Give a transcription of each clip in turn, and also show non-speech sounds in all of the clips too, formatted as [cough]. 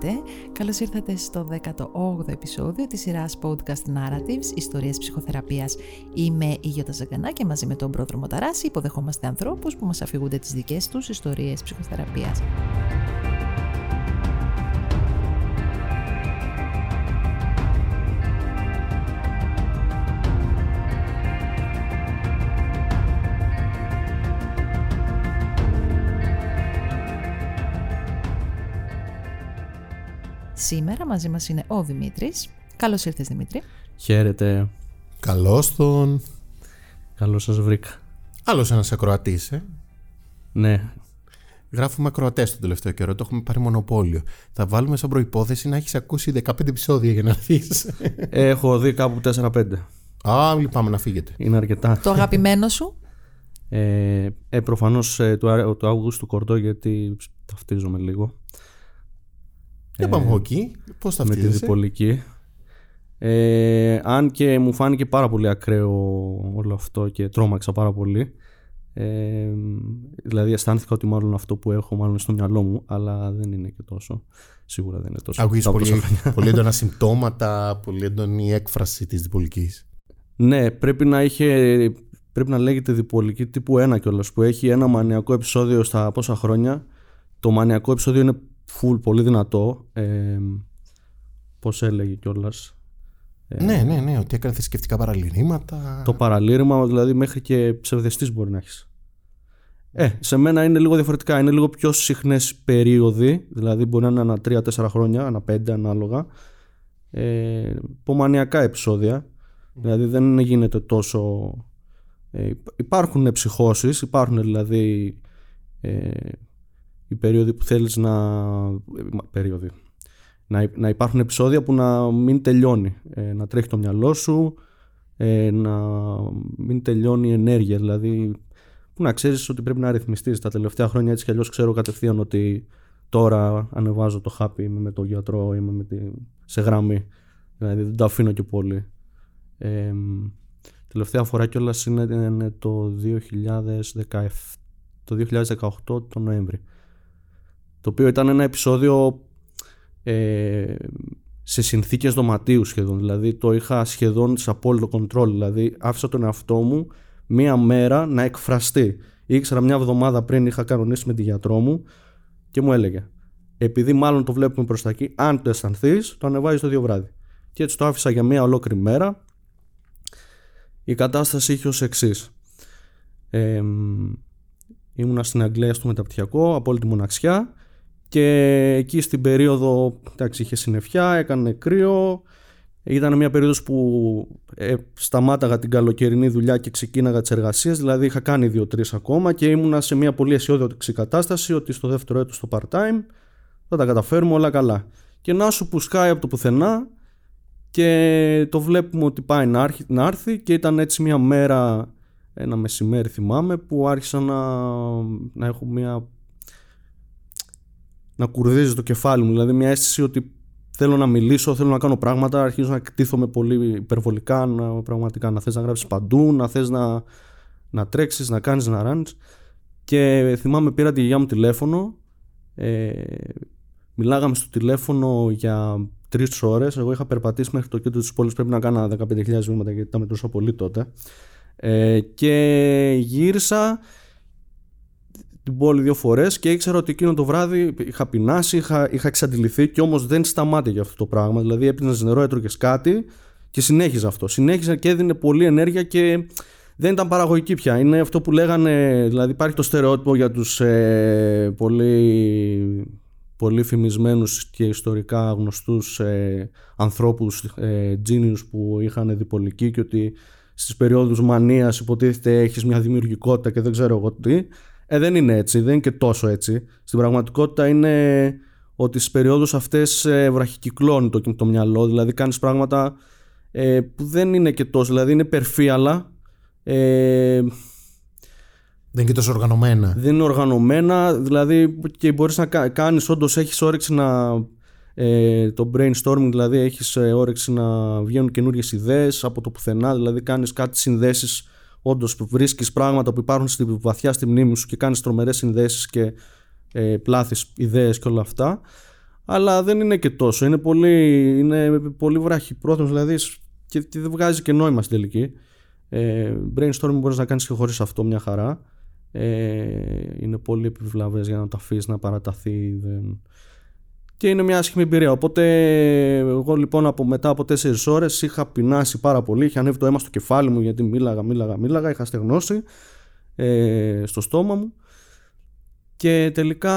Χαίρετε. Καλώς ήρθατε στο 18ο επεισόδιο της σειράς podcast Narratives, Ιστορίες Ψυχοθεραπείας. Είμαι η Γιώτα Ζαγκανά και μαζί με τον πρόδρομο Ταράση υποδεχόμαστε ανθρώπους που μας αφηγούνται τις δικές τους ιστορίες ψυχοθεραπείας. Σήμερα μαζί μας είναι ο Δημήτρης. Καλώς ήρθες Δημήτρη. Χαίρετε. Καλώς τον. Καλώς σας βρήκα. Άλλος ένας ακροατής, ε. Ναι. Γράφουμε ακροατές τον τελευταίο καιρό, το έχουμε πάρει μονοπόλιο. Θα βάλουμε σαν προπόθεση να έχεις ακούσει 15 επεισόδια για να δεις. Έχω δει κάπου 4-5. Α, λυπάμαι να φύγετε. Είναι αρκετά. Το αγαπημένο σου; Ε, ε προφανώς ε, το, το Αύγουστο Κορδό γιατί ταυτίζομαι λίγο. Για πάμε εκεί. Πώς θα με τη διπολική. Ε, αν και μου φάνηκε πάρα πολύ ακραίο όλο αυτό και τρόμαξα πάρα πολύ. Ε, δηλαδή αισθάνθηκα ότι μάλλον αυτό που έχω μάλλον στο μυαλό μου αλλά δεν είναι και τόσο σίγουρα δεν είναι τόσο Ακούγεις πολύ, πολύ έντονα συμπτώματα πολύ έντονη έκφραση της διπολικής ναι πρέπει να είχε πρέπει να λέγεται διπολική τύπου 1 κιόλας που έχει ένα μανιακό επεισόδιο στα πόσα χρόνια το μανιακό επεισόδιο είναι full πολύ δυνατό. Ε, Πώς έλεγε κιόλας. Ε, ναι, ναι, ναι, ότι έκανε θρησκευτικά παραλυρήματα. Το παραλήρημα, δηλαδή μέχρι και ψευδεστής μπορεί να έχεις. Ε, σε μένα είναι λίγο διαφορετικά. Είναι λίγο πιο συχνές περίοδοι, δηλαδή μπορεί να είναι ανά 3-4 χρόνια, ανά 5 ανάλογα. Ε, πομανιακά επεισόδια. Δηλαδή δεν γίνεται τόσο. Ε, υπάρχουν ψυχώσεις, υπάρχουν δηλαδή ε, οι περίοδοι που θέλεις να... Περίοδοι. Να, να υπάρχουν επεισόδια που να μην τελειώνει. Ε, να τρέχει το μυαλό σου, ε, να μην τελειώνει η ενέργεια. Δηλαδή, που να ξέρεις ότι πρέπει να ρυθμιστείς. Τα τελευταία χρόνια έτσι κι αλλιώς ξέρω κατευθείαν ότι τώρα ανεβάζω το χάπι, είμαι με τον γιατρό, είμαι με τη... σε γραμμή. Δηλαδή δεν το αφήνω και πολύ. Ε, τελευταία φορά κιόλας είναι το 2017, το 2018 το Νοέμβρη το οποίο ήταν ένα επεισόδιο ε, σε συνθήκες δωματίου σχεδόν, δηλαδή το είχα σχεδόν σε απόλυτο κοντρόλ, δηλαδή άφησα τον εαυτό μου μία μέρα να εκφραστεί. Ήξερα μια εβδομάδα πριν είχα κανονίσει με τη γιατρό μου και μου έλεγε επειδή μάλλον το βλέπουμε προς τα εκεί, αν το αισθανθείς, το ανεβάζεις το δύο βράδυ. Και έτσι το άφησα για μία ολόκληρη μέρα. Η κατάσταση είχε ως εξής. Ε, ήμουνα στην Αγγλία στο μεταπτυχιακό, απόλυτη μοναξιά και εκεί στην περίοδο εντάξει, είχε συννεφιά, έκανε κρύο. Ήταν μια περίοδος που ε, σταμάταγα την καλοκαιρινή δουλειά και ξεκίναγα τις εργασίες, δηλαδή είχα κάνει δύο-τρεις ακόμα και ήμουνα σε μια πολύ αισιόδοξη κατάσταση ότι στο δεύτερο έτος στο part-time θα τα καταφέρουμε όλα καλά. Και να σου που σκάει από το πουθενά και το βλέπουμε ότι πάει να, να έρθει και ήταν έτσι μια μέρα, ένα μεσημέρι θυμάμαι, που άρχισα να, να έχω μια να κουρδίζεις το κεφάλι μου. Δηλαδή, μια αίσθηση ότι θέλω να μιλήσω, θέλω να κάνω πράγματα, αρχίζω να κτίθομαι πολύ υπερβολικά, να, πραγματικά να θες να γράψεις παντού, να θες να, να τρέξεις, να κάνεις, να ράνεις. Και θυμάμαι πήρα τη γιαγιά μου τηλέφωνο, ε, μιλάγαμε στο τηλέφωνο για τρεις ώρες. Εγώ είχα περπατήσει μέχρι το κέντρο της πόλης. Πρέπει να κάνω 15.000 βήματα γιατί τα μετρούσα πολύ τότε. Ε, και γύρισα την πόλη δύο φορές και ήξερα ότι εκείνο το βράδυ είχα πεινάσει, είχα, είχα εξαντληθεί και όμως δεν σταμάτησε αυτό το πράγμα. Δηλαδή έπινες νερό, έτρωγες κάτι και συνέχιζε αυτό. Συνέχιζε και έδινε πολλή ενέργεια και δεν ήταν παραγωγική πια. Είναι αυτό που λέγανε, δηλαδή υπάρχει το στερεότυπο για τους ε, πολύ, πολύ φημισμένους και ιστορικά γνωστούς ε, ανθρώπους, ε, που είχαν διπολική και ότι στις περιόδους μανίας υποτίθεται έχεις μια δημιουργικότητα και δεν ξέρω εγώ τι ε, δεν είναι έτσι, δεν είναι και τόσο έτσι. Στην πραγματικότητα είναι ότι στις περιόδους αυτές ε, βραχικυκλώνει το, το μυαλό, δηλαδή κάνεις πράγματα ε, που δεν είναι και τόσο, δηλαδή είναι περφίαλα. Ε, δεν είναι και τόσο οργανωμένα. Δεν είναι οργανωμένα, δηλαδή και μπορείς να κάνεις, όντως έχεις όρεξη να. Ε, το brainstorming, δηλαδή έχεις ε, όρεξη να βγαίνουν καινούριες ιδέες από το πουθενά, δηλαδή κάνεις κάτι συνδέσεις όντως βρίσκεις πράγματα που υπάρχουν στη, βαθιά στη μνήμη σου και κάνεις τρομερές συνδέσεις και ε, πλάθεις ιδέες και όλα αυτά. αλλά δεν είναι και τόσο. Είναι πολύ, είναι πολύ βράχυπρόθεσμο, δηλαδή και, και δεν βγάζει και νόημα στην τελική. Ε, brainstorming μπορείς να κάνεις και χωρίς αυτό μια χαρά. Ε, είναι πολύ επιβλαβές για να το αφήσεις να παραταθεί. Δεν... Και είναι μια άσχημη εμπειρία. Οπότε, εγώ λοιπόν από, μετά από 4 ώρες είχα πεινάσει πάρα πολύ. Είχε ανέβει το αίμα στο κεφάλι μου γιατί μίλαγα, μίλαγα, μίλαγα. Είχα στεγνώσει ε, στο στόμα μου. Και τελικά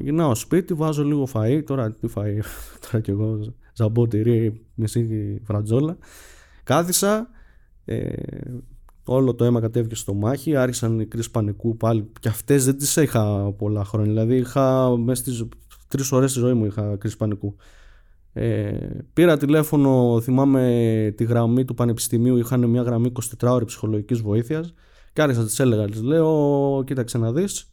γυρνάω σπίτι, βάζω λίγο φαΐ, τώρα τι φαΐ, [laughs] τώρα κι εγώ ζαμπό, τυρί, μισή φρατζόλα. Κάθισα, ε, όλο το αίμα κατέβηκε στο μάχη, άρχισαν οι κρίσεις πανικού πάλι και αυτές δεν τις είχα πολλά χρόνια, δηλαδή είχα μέσα στις τρεις ώρες στη ζωή μου είχα κρίση πανικού. Ε, πήρα τηλέφωνο, θυμάμαι τη γραμμή του Πανεπιστημίου, είχαν μια γραμμή 24 ώρες ψυχολογικής βοήθειας και άρχισα να τις έλεγα, τις λέω, κοίταξε να δεις,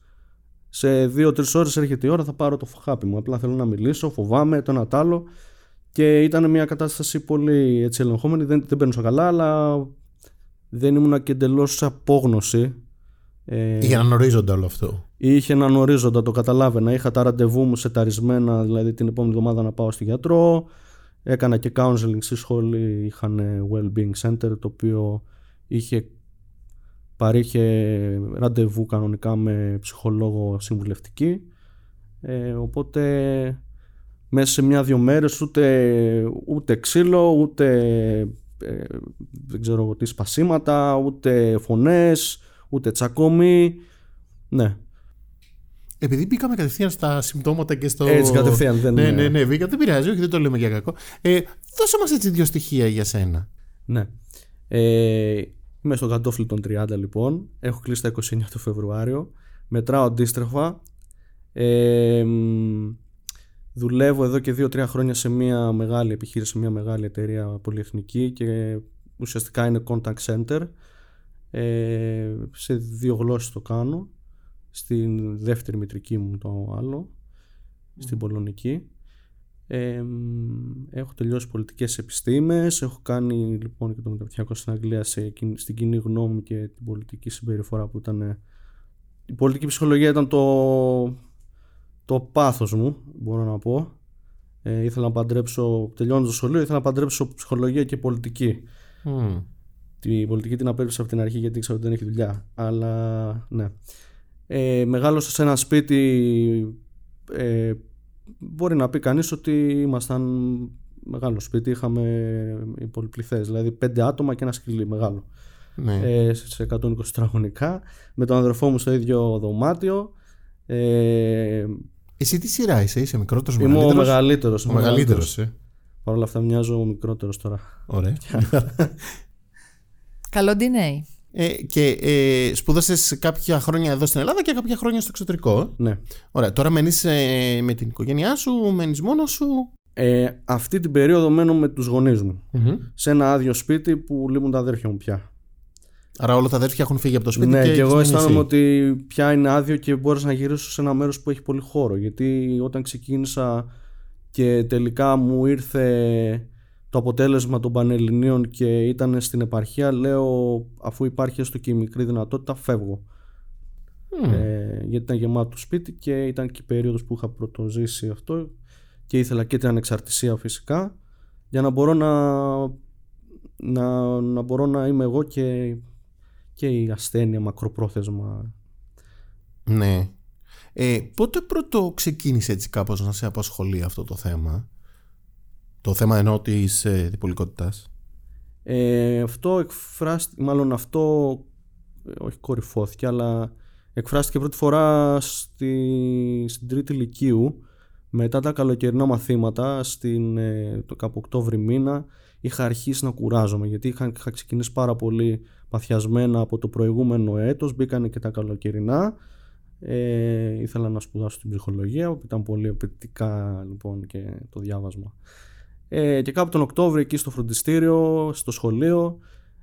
σε δύο-τρεις ώρες έρχεται η ώρα, θα πάρω το χάπι μου. Απλά θέλω να μιλήσω, φοβάμαι το ένα το άλλο. Και ήταν μια κατάσταση πολύ έτσι ελεγχόμενη. Δεν, δεν παίρνω καλά, αλλά δεν ήμουν και εντελώς απόγνωση. Ε, είχε έναν ορίζοντα όλο αυτό. Είχε έναν ορίζοντα, το καταλάβαινα. Είχα τα ραντεβού μου σεταρισμένα, δηλαδή την επόμενη εβδομάδα να πάω στη γιατρό. Έκανα και counseling στη σχολή. Είχαν well-being center, το οποίο είχε παρήχε ραντεβού κανονικά με ψυχολόγο συμβουλευτική ε, οπότε μέσα σε μια-δυο μέρες ούτε, ούτε ξύλο ούτε ε, δεν ξέρω τι σπασίματα ούτε φωνές ούτε τσακώμη ναι επειδή μπήκαμε κατευθείαν στα συμπτώματα και στο. Έτσι, κατευθείαν. Δεν ναι, ναι, ναι, μπήκα, δεν πειράζει, όχι, δεν το λέμε για κακό. Ε, δώσε μας έτσι δύο στοιχεία για σένα. Ναι. Ε, Είμαι στο κατόφλι των 30 λοιπόν. Έχω κλείσει τα 29 του Φεβρουάριο. Μετράω αντίστροφα. Ε, δουλεύω εδώ και 2-3 χρόνια σε μια μεγάλη επιχείρηση, σε μια μεγάλη εταιρεία πολυεθνική και ουσιαστικά είναι contact center. Ε, σε δύο γλώσσες το κάνω. Στην δεύτερη μητρική μου το άλλο, στην πολωνική έχω τελειώσει πολιτικές επιστήμες, έχω κάνει λοιπόν και το μεταπτυχιακό στην Αγγλία σε, στην κοινή γνώμη και την πολιτική συμπεριφορά που ήταν... Η πολιτική ψυχολογία ήταν το, το πάθος μου, μπορώ να πω. Ε, ήθελα να παντρέψω, τελειώνοντας το σχολείο, ήθελα να παντρέψω ψυχολογία και πολιτική. Mm. Την πολιτική την απέρριψα από την αρχή γιατί ήξερα ότι δεν έχει δουλειά. Αλλά ναι. Ε, μεγάλωσα σε ένα σπίτι ε, μπορεί να πει κανείς ότι ήμασταν μεγάλο σπίτι, είχαμε πολυπληθές, δηλαδή πέντε άτομα και ένα σκυλί μεγάλο. Ναι. Ε, σε 120 τετραγωνικά, με τον αδερφό μου στο ίδιο δωμάτιο. Ε, Εσύ τι σειρά είσαι, είσαι μικρότερος, Είμαι ο μεγαλύτερος; Ο μεγαλύτερος, ε. Παρ' όλα αυτά μοιάζω μικρότερος τώρα. Ωραία. [laughs] [laughs] Καλό DNA. Ε, και ε, σπούδασες κάποια χρόνια εδώ στην Ελλάδα και κάποια χρόνια στο εξωτερικό. Ναι. Ωραία. Τώρα μένεις ε, με την οικογένειά σου, μένεις μόνος σου; Ε, αυτή την περίοδο μένω με τους γονείς μου. Σε ένα άδειο σπίτι που λείπουν τα αδέρφια μου πια. Άρα όλα τα αδέρφια έχουν φύγει από το σπίτι. Ναι, και, και εγώ αισθάνομαι ότι πια είναι άδειο και μπορώ να γυρίσω σε ένα μέρος που έχει πολύ χώρο. Γιατί όταν ξεκίνησα και τελικά μου ήρθε το αποτέλεσμα των Πανελληνίων και ήταν στην επαρχία, λέω αφού υπάρχει έστω και η μικρή δυνατότητα, φεύγω. Ε, γιατί ήταν γεμάτο το σπίτι και ήταν και η περίοδος που είχα πρωτοζήσει αυτό και ήθελα και την ανεξαρτησία φυσικά για να μπορώ να, να, να, μπορώ να είμαι εγώ και, και η ασθένεια μακροπρόθεσμα. Ναι. Ε, πότε πρώτο ξεκίνησε έτσι κάπως να σε απασχολεί αυτό το θέμα; Το θέμα ενώ της ε, διπολικότητας. Ε, αυτό εκφράστηκε, μάλλον αυτό ε, όχι κορυφώθηκε, αλλά εκφράστηκε πρώτη φορά στη, στην τρίτη ηλικίου μετά τα καλοκαιρινά μαθήματα στην, ε, το κάπου Οκτώβρη μήνα είχα αρχίσει να κουράζομαι γιατί είχα, είχα ξεκινήσει πάρα πολύ παθιασμένα από το προηγούμενο έτος μπήκανε και τα καλοκαιρινά ε, ήθελα να σπουδάσω την ψυχολογία που ήταν πολύ απαιτητικά λοιπόν και το διάβασμα ε, και κάπου τον Οκτώβριο εκεί στο φροντιστήριο, στο σχολείο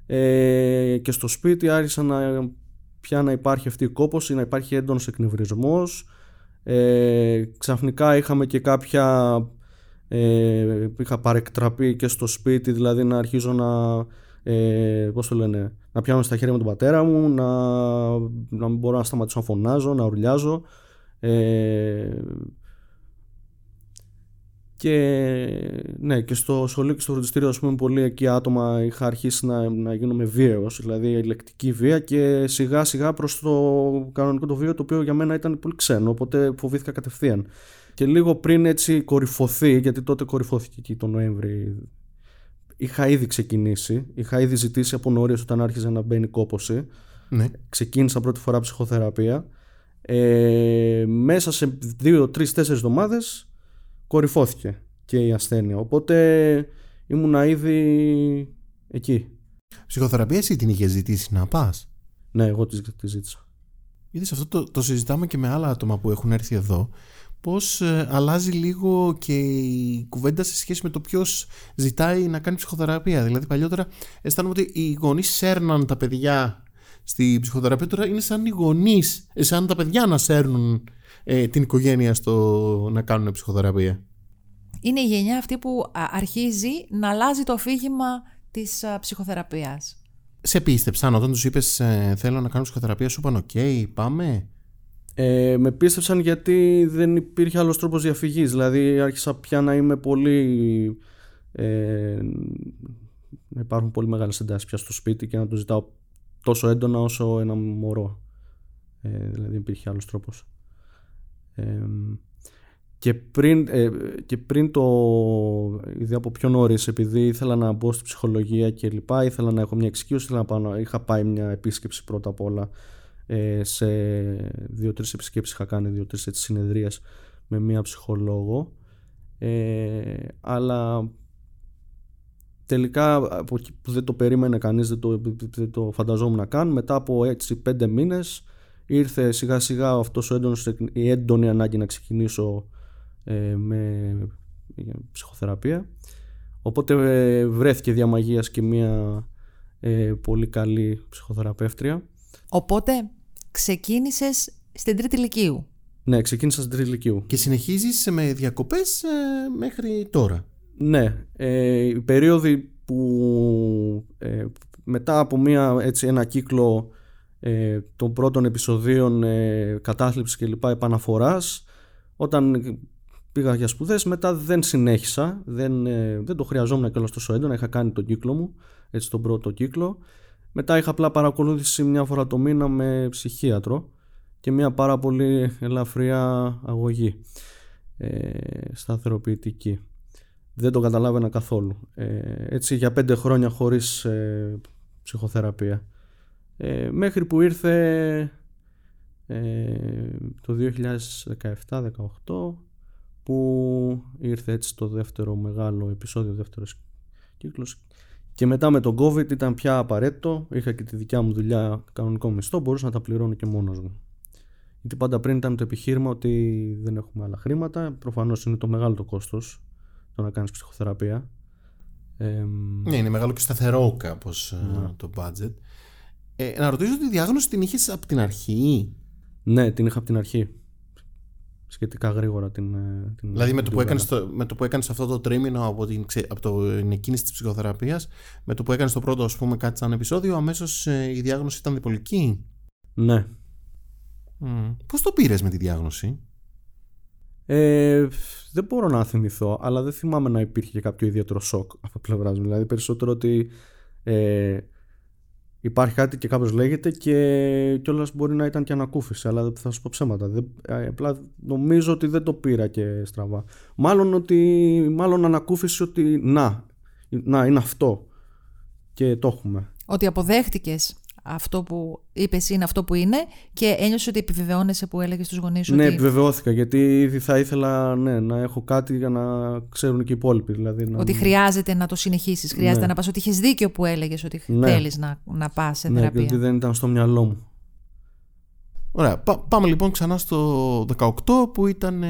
ε, και στο σπίτι άρχισα να, πια να υπάρχει αυτή η κόπωση, να υπάρχει έντονος εκνευρισμός. Ε, ξαφνικά είχαμε και κάποια... Ε, είχα παρεκτραπεί και στο σπίτι, δηλαδή να αρχίζω να... Ε, πώς το λένε, να πιάνω στα χέρια με τον πατέρα μου, να, να μην μπορώ να σταματήσω να φωνάζω, να ουρλιάζω. Ε, Και ναι, και στο σχολείο και στο φροντιστήριο, ας πούμε, πολύ εκεί άτομα είχα αρχίσει να, να γίνομαι βίαιος, δηλαδή ηλεκτρική βία και σιγά σιγά προς το κανονικό το βίο, το οποίο για μένα ήταν πολύ ξένο, οπότε φοβήθηκα κατευθείαν. Και λίγο πριν έτσι κορυφωθεί, γιατί τότε κορυφώθηκε εκεί το Νοέμβρη, είχα ήδη ξεκινήσει, είχα ήδη ζητήσει από νωρί όταν άρχιζε να μπαίνει κόποση. Ναι. Ξεκίνησα πρώτη φορά ψυχοθεραπεία. Ε, μέσα σε δύο, τρεις, τέσσερις εβδομάδες κορυφώθηκε και η ασθένεια. Οπότε ήμουνα ήδη εκεί. Ψυχοθεραπεία εσύ την είχες ζητήσει να πας; Ναι, εγώ τη, τη ζήτησα. Είδες αυτό το, το συζητάμε και με άλλα άτομα που έχουν έρθει εδώ πώς ε, αλλάζει λίγο και η κουβέντα σε σχέση με το ποιος ζητάει να κάνει ψυχοθεραπεία. Δηλαδή παλιότερα αισθάνομαι ότι οι γονείς σέρναν τα παιδιά στη ψυχοθεραπεία, τώρα είναι σαν οι γονείς, ε, σαν τα παιδιά να σέρνουν ε, την οικογένεια στο να κάνουν ψυχοθεραπεία. Είναι η γενιά αυτή που αρχίζει να αλλάζει το αφήγημα της ψυχοθεραπείας. Σε πίστεψαν όταν τους είπες ε, θέλω να κάνω ψυχοθεραπεία σου είπαν οκ πάμε ε, με πίστεψαν γιατί δεν υπήρχε άλλος τρόπος διαφυγής δηλαδή άρχισα πια να είμαι πολύ ε, να υπάρχουν πολύ μεγάλες εντάσεις πια στο σπίτι και να το ζητάω τόσο έντονα όσο ένα μωρό ε, δηλαδή δεν υπήρχε άλλος τρόπος ε, και πριν, ε, και πριν το ήδη από πιο νωρίς επειδή ήθελα να μπω στη ψυχολογία και λοιπά ήθελα να έχω μια εξοικείωση ήθελα να πάω, είχα πάει μια επίσκεψη πρώτα απ' όλα ε, σε δύο-τρεις επισκέψεις είχα κάνει δύο-τρεις συνεδρίες με μία ψυχολόγο. Ε, αλλά τελικά από εκεί που δεν το περίμενε κανείς δεν το, δεν το φανταζόμουν να κάνω μετά από έτσι πέντε μήνες ήρθε σιγά σιγά αυτός ο έντονος, η έντονη ανάγκη να ξεκινήσω ε, με ψυχοθεραπεία οπότε ε, βρέθηκε διαμαγείας και μια ε, πολύ καλή ψυχοθεραπεύτρια Οπότε ξεκίνησες στην τρίτη ηλικίου. Ναι, ξεκίνησα στην τρίτη ηλικίου. Και συνεχίζεις με διακοπές ε, μέχρι τώρα. Ναι, ε, η περίοδοι που ε, μετά από μια, έτσι, ένα κύκλο ε, των πρώτων επεισοδίων ε, κατάθλιψης και λοιπά επαναφοράς όταν πήγα για σπουδές μετά δεν συνέχισα δεν, ε, δεν το χρειαζόμουν κιόλας τόσο έντονα είχα κάνει τον κύκλο μου έτσι τον πρώτο κύκλο μετά είχα απλά παρακολούθηση μια φορά το μήνα με ψυχίατρο και μια πάρα πολύ ελαφριά αγωγή ε, σταθεροποιητική. Δεν το καταλάβαινα καθόλου. Ε, έτσι για πέντε χρόνια χωρίς ε, ψυχοθεραπεία. Ε, μέχρι που ήρθε ε, το 2017-18 που ήρθε έτσι το δεύτερο μεγάλο επεισόδιο, δεύτερος κύκλος και μετά με τον COVID ήταν πια απαραίτητο. Είχα και τη δικιά μου δουλειά κανονικό μισθό, μπορούσα να τα πληρώνω και μόνος μου. Γιατί πάντα πριν ήταν το επιχείρημα ότι δεν έχουμε άλλα χρήματα. Προφανώς είναι το μεγάλο το κόστος το να κάνεις ψυχοθεραπεία. Ε, ναι, είναι μεγάλο και σταθερό κάπως ε, ναι. το budget. Ε, να ρωτήσω τη διάγνωση την είχες από την αρχή. Ναι, την είχα από την αρχή σχετικά γρήγορα την. Ε, την δηλαδή με το, που έκανες το, με το που έκανες αυτό το τρίμηνο από την, από το, την εκκίνηση της ψυχοθεραπείας, με το που έκανες το πρώτο, ας πούμε, κάτι σαν επεισόδιο, αμέσως ε, η διάγνωση ήταν διπολική; Ναι. Mm. Πώς το πήρες με τη διάγνωση, ε, Δεν μπορώ να θυμηθώ, αλλά δεν θυμάμαι να υπήρχε και κάποιο ιδιαίτερο σοκ από πλευράς μου. Δηλαδή, περισσότερο ότι. Ε, υπάρχει κάτι και κάποιος λέγεται και κιόλας μπορεί να ήταν και ανακούφιση, αλλά θα σου πω ψέματα. Δεν, ε, απλά νομίζω ότι δεν το πήρα και στραβά. Μάλλον, ότι, μάλλον ανακούφιση ότι να, να είναι αυτό και το έχουμε. Ότι αποδέχτηκες αυτό που είπες είναι αυτό που είναι και ένιωσες ότι επιβεβαιώνεσαι που έλεγες στους γονείς σου. Ναι, ότι... επιβεβαιώθηκα γιατί ήδη θα ήθελα ναι, να έχω κάτι για να ξέρουν και οι υπόλοιποι. Δηλαδή, να... Ότι χρειάζεται να το συνεχίσεις, χρειάζεται ναι. να πας, ότι είχε δίκιο που έλεγες ότι ναι. θέλεις να, να πας σε ναι, θεραπεία. Ναι, γιατί δεν ήταν στο μυαλό μου. Ωραία, πάμε λοιπόν ξανά στο 18 που, ήταν,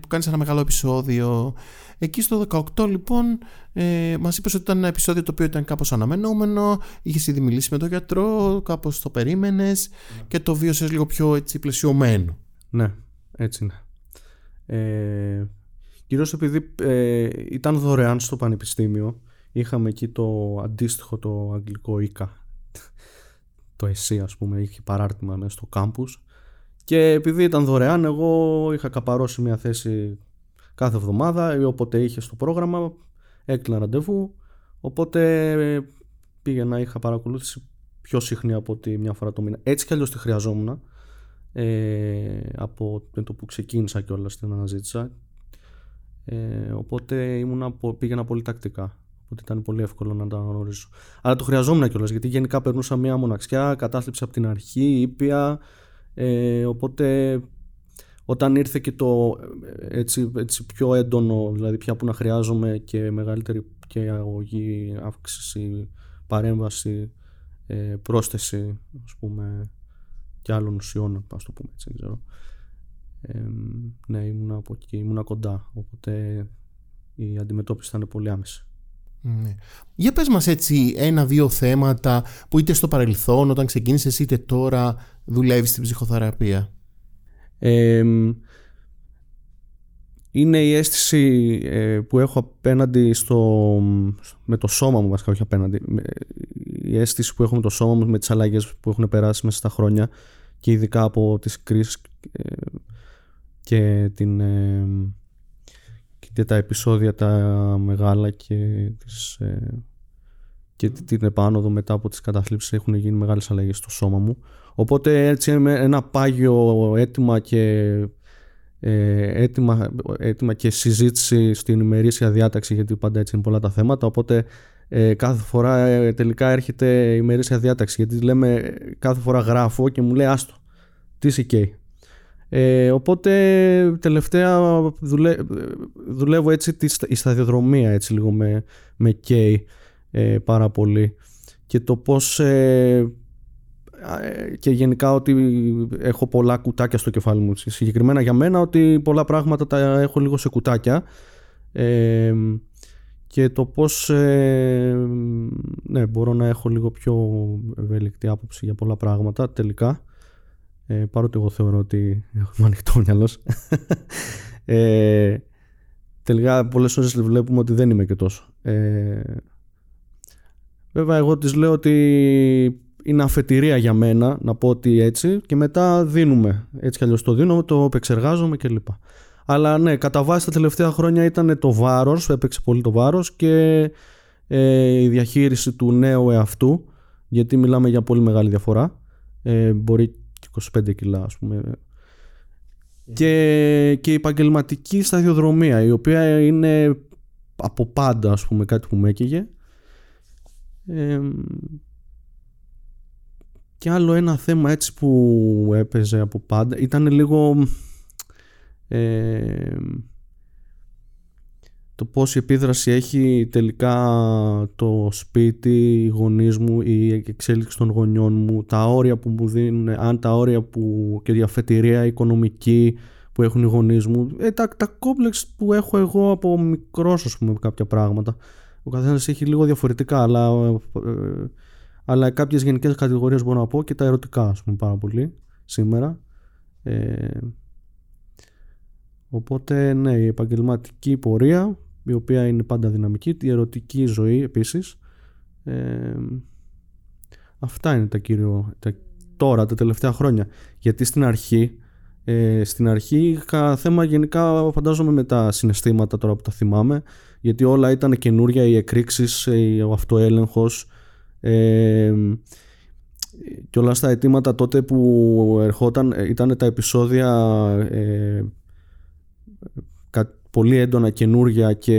που κάνεις ένα μεγάλο επεισόδιο Εκεί στο 18 λοιπόν ε, μας είπες ότι ήταν ένα επεισόδιο το οποίο ήταν κάπως αναμενόμενο, είχες ήδη μιλήσει με τον γιατρό, κάπως το περίμενες ναι. και το βίωσες λίγο πιο έτσι πλαισιωμένο. Ναι, έτσι είναι. Ε, κυρίως επειδή ε, ήταν δωρεάν στο πανεπιστήμιο, είχαμε εκεί το αντίστοιχο το αγγλικό ΙΚΑ, το ΕΣΥ ας πούμε, είχε παράρτημα μέσα στο κάμπους. Και επειδή ήταν δωρεάν εγώ είχα καπαρώσει μια θέση κάθε εβδομάδα ή όποτε είχε στο πρόγραμμα έκλεινα ραντεβού. Οπότε πήγαινα είχα παρακολούθηση πιο συχνή από ότι μια φορά το μήνα. Έτσι κι αλλιώς τη χρειαζόμουν ε, από το που ξεκίνησα και όλα στην αναζήτησα. Ε, οπότε ήμουνα, πήγαινα πολύ τακτικά Οπότε ήταν πολύ εύκολο να τα γνωρίσω. Αλλά το χρειαζόμουν κιόλας γιατί γενικά περνούσα μια μοναξιά, κατάθλιψη από την αρχή, ήπια. Ε, οπότε όταν ήρθε και το έτσι, έτσι πιο έντονο, δηλαδή πια που να χρειάζομαι και μεγαλύτερη και αγωγή, αύξηση, παρέμβαση, ε, πρόσθεση, ας πούμε, και άλλων ουσιών, ας το πούμε έτσι, δεν ξέρω. Ε, ναι, ήμουνα από εκεί, ήμουνα κοντά, οπότε η αντιμετώπιση ήταν πολύ άμεση. Ναι. Για πες μας έτσι ένα-δύο θέματα που είτε στο παρελθόν όταν ξεκίνησες είτε τώρα δουλεύεις στην ψυχοθεραπεία. είναι η αίσθηση ε, που έχω απέναντι στο, με το σώμα μου βασικά όχι απέναντι η αίσθηση που έχω με το σώμα μου με τις αλλαγές που έχουν περάσει μέσα στα χρόνια και ειδικά από τις κρίσεις ε, και την και τα επεισόδια τα μεγάλα και, τις, ε, και την επάνωδο μετά από τις καταθλίψεις έχουν γίνει μεγάλες αλλαγές στο σώμα μου. Οπότε έτσι ένα πάγιο αίτημα και ε, έτοιμα, έτοιμα και συζήτηση στην ημερήσια διάταξη γιατί πάντα έτσι είναι πολλά τα θέματα. Οπότε ε, κάθε φορά ε, τελικά έρχεται η ημερήσια διάταξη γιατί λέμε κάθε φορά γράφω και μου λέει άστο τι σε ε, οπότε τελευταία δουλε... δουλεύω έτσι τη, η σταδιοδρομία έτσι λίγο με, με καίει ε, πάρα πολύ. Και το πως ε, ε, και γενικά ότι έχω πολλά κουτάκια στο κεφάλι μου. Συγκεκριμένα για μένα ότι πολλά πράγματα τα έχω λίγο σε κουτάκια. Ε, και το πως ναι, μπορώ να έχω λίγο πιο ευέλικτη άποψη για πολλά πράγματα τελικά ε, παρότι εγώ θεωρώ ότι έχουμε ανοιχτό μυαλό. [laughs] ε, τελικά πολλές φορές βλέπουμε ότι δεν είμαι και τόσο. Ε, βέβαια εγώ της λέω ότι είναι αφετηρία για μένα να πω ότι έτσι και μετά δίνουμε. Έτσι κι αλλιώς το δίνω, το επεξεργάζομαι κλπ. Αλλά ναι, κατά βάση τα τελευταία χρόνια ήταν το βάρος, έπαιξε πολύ το βάρος και ε, η διαχείριση του νέου εαυτού, γιατί μιλάμε για πολύ μεγάλη διαφορά. Ε, μπορεί 25 κιλά ας πούμε. Και, και η επαγγελματική σταδιοδρομία η οποία είναι από πάντα ας πούμε κάτι που με έκαιγε. Και άλλο ένα θέμα έτσι που έπαιζε από πάντα ήταν λίγο ε, το πώς η επίδραση έχει τελικά το σπίτι, οι γονείς μου, η εξέλιξη των γονιών μου, τα όρια που μου δίνουν, αν τα όρια που, και η αφετηρία οικονομική που έχουν οι γονείς μου, ε, τα, τα κόμπλεξ που έχω εγώ από μικρός ας πούμε κάποια πράγματα. Ο καθένας έχει λίγο διαφορετικά, αλλά, ε, αλλά κάποιες γενικές κατηγορίες μπορώ να πω και τα ερωτικά ας πούμε πάρα πολύ σήμερα. Ε, οπότε ναι, η επαγγελματική πορεία η οποία είναι πάντα δυναμική, η ερωτική ζωή επίσης. Ε, αυτά είναι τα κύριο, τα, τώρα, τα τελευταία χρόνια. Γιατί στην αρχή, ε, στην αρχή είχα θέμα γενικά φαντάζομαι με τα συναισθήματα τώρα που τα θυμάμαι, γιατί όλα ήταν καινούρια, οι εκρήξεις, ο αυτοέλεγχος, ε, και όλα στα αιτήματα τότε που ερχόταν ήταν τα επεισόδια ε, πολύ έντονα καινούρια και